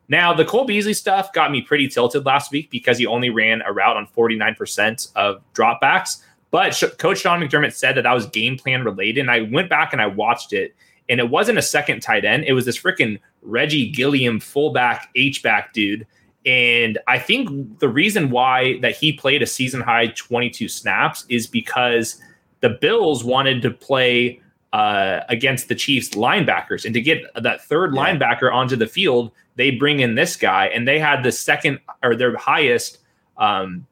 Now, the Cole Beasley stuff got me pretty tilted last week because he only ran a route on 49% of dropbacks. But Sh- Coach Sean McDermott said that that was game plan related. And I went back and I watched it, and it wasn't a second tight end. It was this freaking Reggie Gilliam fullback H back dude. And I think the reason why that he played a season high 22 snaps is because the Bills wanted to play uh, against the Chiefs linebackers. And to get that third yeah. linebacker onto the field, they bring in this guy, and they had the second or their highest um,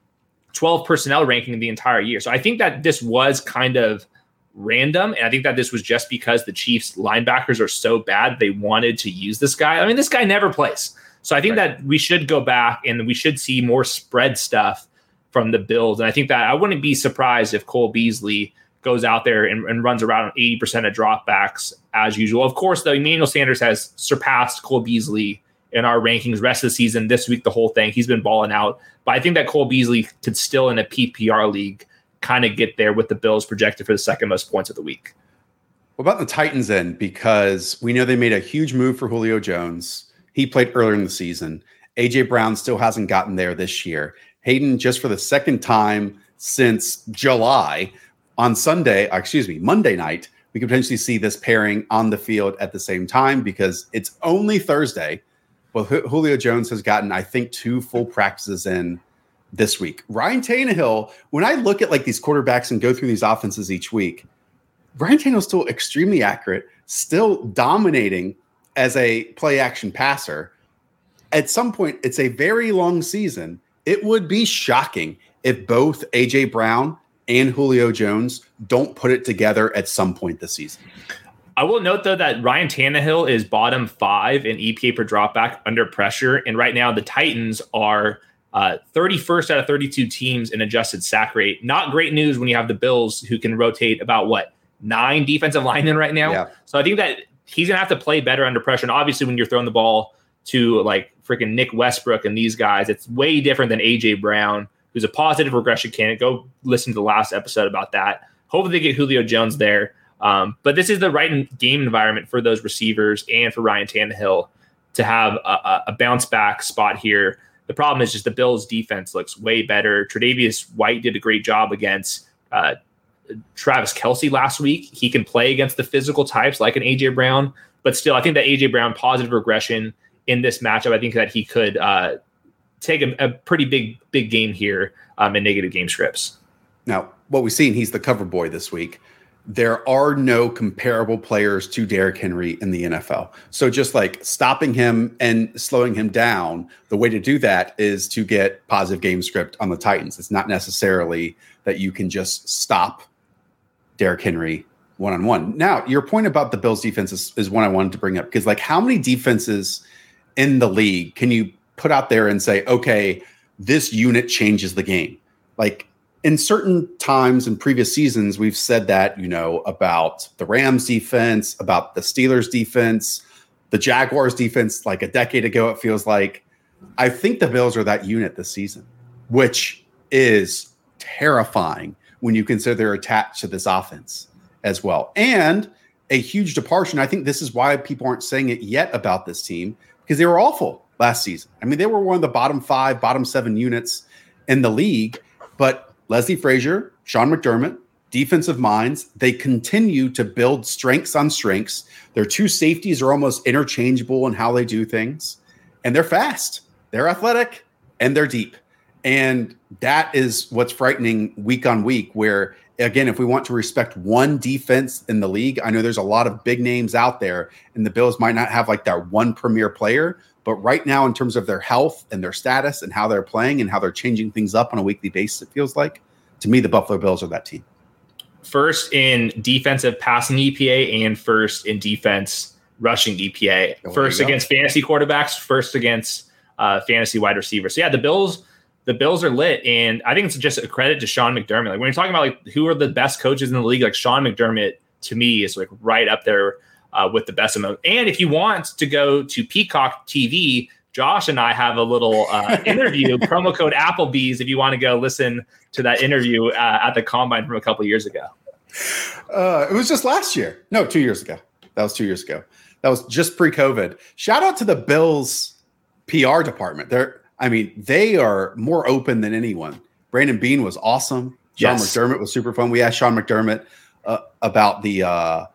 12 personnel ranking the entire year. So I think that this was kind of random. And I think that this was just because the Chiefs linebackers are so bad, they wanted to use this guy. I mean, this guy never plays. So I think right. that we should go back and we should see more spread stuff from the Bills. And I think that I wouldn't be surprised if Cole Beasley goes out there and, and runs around 80% of dropbacks as usual. Of course, though, Emmanuel Sanders has surpassed Cole Beasley in our rankings rest of the season, this week, the whole thing. He's been balling out. But I think that Cole Beasley could still in a PPR league kind of get there with the Bills projected for the second most points of the week.
What about the Titans then? Because we know they made a huge move for Julio Jones. He played earlier in the season. AJ Brown still hasn't gotten there this year. Hayden, just for the second time since July, on Sunday, uh, excuse me, Monday night, we could potentially see this pairing on the field at the same time because it's only Thursday. Well, Julio Jones has gotten, I think, two full practices in this week. Ryan Tannehill, when I look at like these quarterbacks and go through these offenses each week, Ryan Tannehill's still extremely accurate, still dominating as a play action passer. At some point, it's a very long season. It would be shocking if both AJ Brown and Julio Jones don't put it together at some point this season.
I will note though that Ryan Tannehill is bottom five in EPA per dropback under pressure, and right now the Titans are uh, 31st out of 32 teams in adjusted sack rate. Not great news when you have the Bills who can rotate about what nine defensive linemen right now. Yeah. So I think that he's gonna have to play better under pressure. And obviously, when you're throwing the ball to like freaking Nick Westbrook and these guys, it's way different than AJ Brown, who's a positive regression candidate. Go listen to the last episode about that. Hopefully, they get Julio Jones there. Um, but this is the right game environment for those receivers and for Ryan Tannehill to have a, a bounce back spot here. The problem is just the Bills' defense looks way better. Tre'Davious White did a great job against uh, Travis Kelce last week. He can play against the physical types like an AJ Brown, but still, I think that AJ Brown positive regression in this matchup. I think that he could uh, take a, a, pretty big big game here um, in negative game scripts.
Now, what we've seen, he's the cover boy this week. There are no comparable players to Derrick Henry in the NFL. So just like stopping him and slowing him down, the way to do that is to get positive game script on the Titans. It's not necessarily that you can just stop Derrick Henry one on one. Now, your point about the Bills defense is, is one I wanted to bring up because, like, how many defenses in the league can you put out there and say, okay, this unit changes the game? Like, in certain times in previous seasons, we've said that, you know, about the Rams defense, about the Steelers defense, the Jaguars defense, like a decade ago, it feels like. I think the Bills are that unit this season, which is terrifying when you consider they're attached to this offense as well. And a huge departure. And I think this is why people aren't saying it yet about this team because they were awful last season. I mean, they were one of the bottom five, bottom seven units in the league. But Leslie Frazier, Sean McDermott, defensive minds, they continue to build strengths on strengths. Their two safeties are almost interchangeable in how they do things. And they're fast, they're athletic, and they're deep. And that is what's frightening week on week, where again, if we want to respect one defense in the league, I know there's a lot of big names out there, and the Bills might not have like that one premier player. But right now, in terms of their health and their status and how they're playing and how they're changing things up on a weekly basis, it feels like to me, the Buffalo Bills are that team.
First in defensive passing EPA and first in defense rushing EPA. Oh, first against fantasy quarterbacks, first against uh, fantasy wide receivers. So, yeah, the Bills the Bills are lit, and I think it's just a credit to Sean McDermott. Like when you're talking about like who are the best coaches in the league, like Sean McDermott to me is like right up there uh, with the best of them. And if you want to go to Peacock TV, Josh and I have a little uh, interview promo code Applebee's if you want to go listen to that interview uh, at the combine from a couple years ago.
Uh, it was just last year. No, two years ago. That was two years ago. That was just pre-COVID. Shout out to the Bills PR department. They're I mean, they are more open than anyone. Brandon Bean was awesome. Sean yes. McDermott was super fun. We asked Sean McDermott uh, about the uh,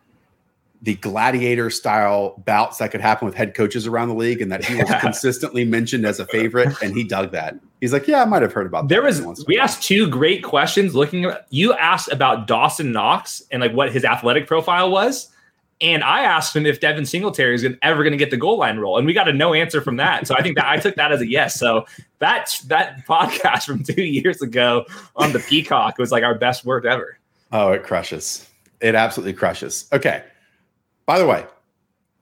the gladiator style bouts that could happen with head coaches around the league, and that he was consistently mentioned as a favorite, and he dug that. He's like, "Yeah, I might have heard about."
There was we asked two great questions. Looking, at, you asked about Dawson Knox and like what his athletic profile was, and I asked him if Devin Singletary is ever going to get the goal line role, and we got a no answer from that. So I think that I took that as a yes. So that that podcast from two years ago on the Peacock was like our best work ever.
Oh, it crushes! It absolutely crushes. Okay. By the way,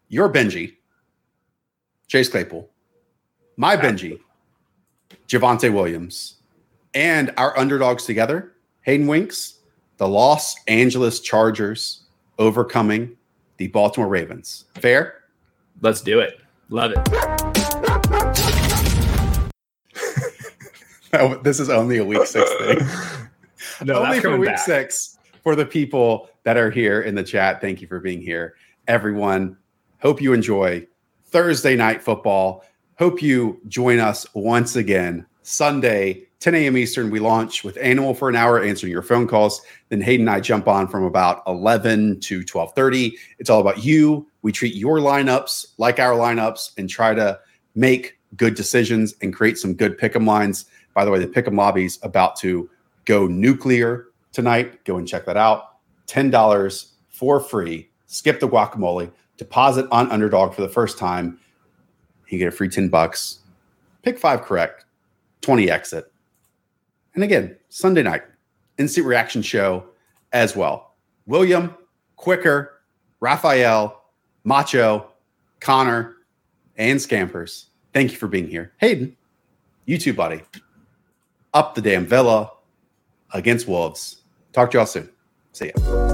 your Benjy, Chase Claypool, my Benjy, Javonte Williams, and our underdogs together, Hayden Winks, the Los Angeles Chargers overcoming the Baltimore Ravens. Fair?
Let's do it. Love it.
oh, this is only a week six thing.
no,
only for week
back.
six for the people that are here in the chat. Thank you for being here, everyone. Hope you enjoy Thursday night football. Hope you join us once again Sunday, 10 a.m. Eastern. We launch with Animal for an hour, answering your phone calls. Then Hayden and I jump on from about 11 to 12:30. It's all about you. We treat your lineups like our lineups and try to make good decisions and create some good pick'em lines. By the way, the pick'em lobby's about to go nuclear tonight. Go and check that out. $10 for free. Skip the guacamole. Deposit on underdog for the first time. You get a free 10 bucks. Pick five correct. 20 exit. And again, Sunday night, instant reaction show as well. William, Quicker, Raphael, Macho, Connor, and Scampers. Thank you for being here. Hayden, you too, buddy. Up the damn villa against Wolves. Talk to y'all soon. See ya.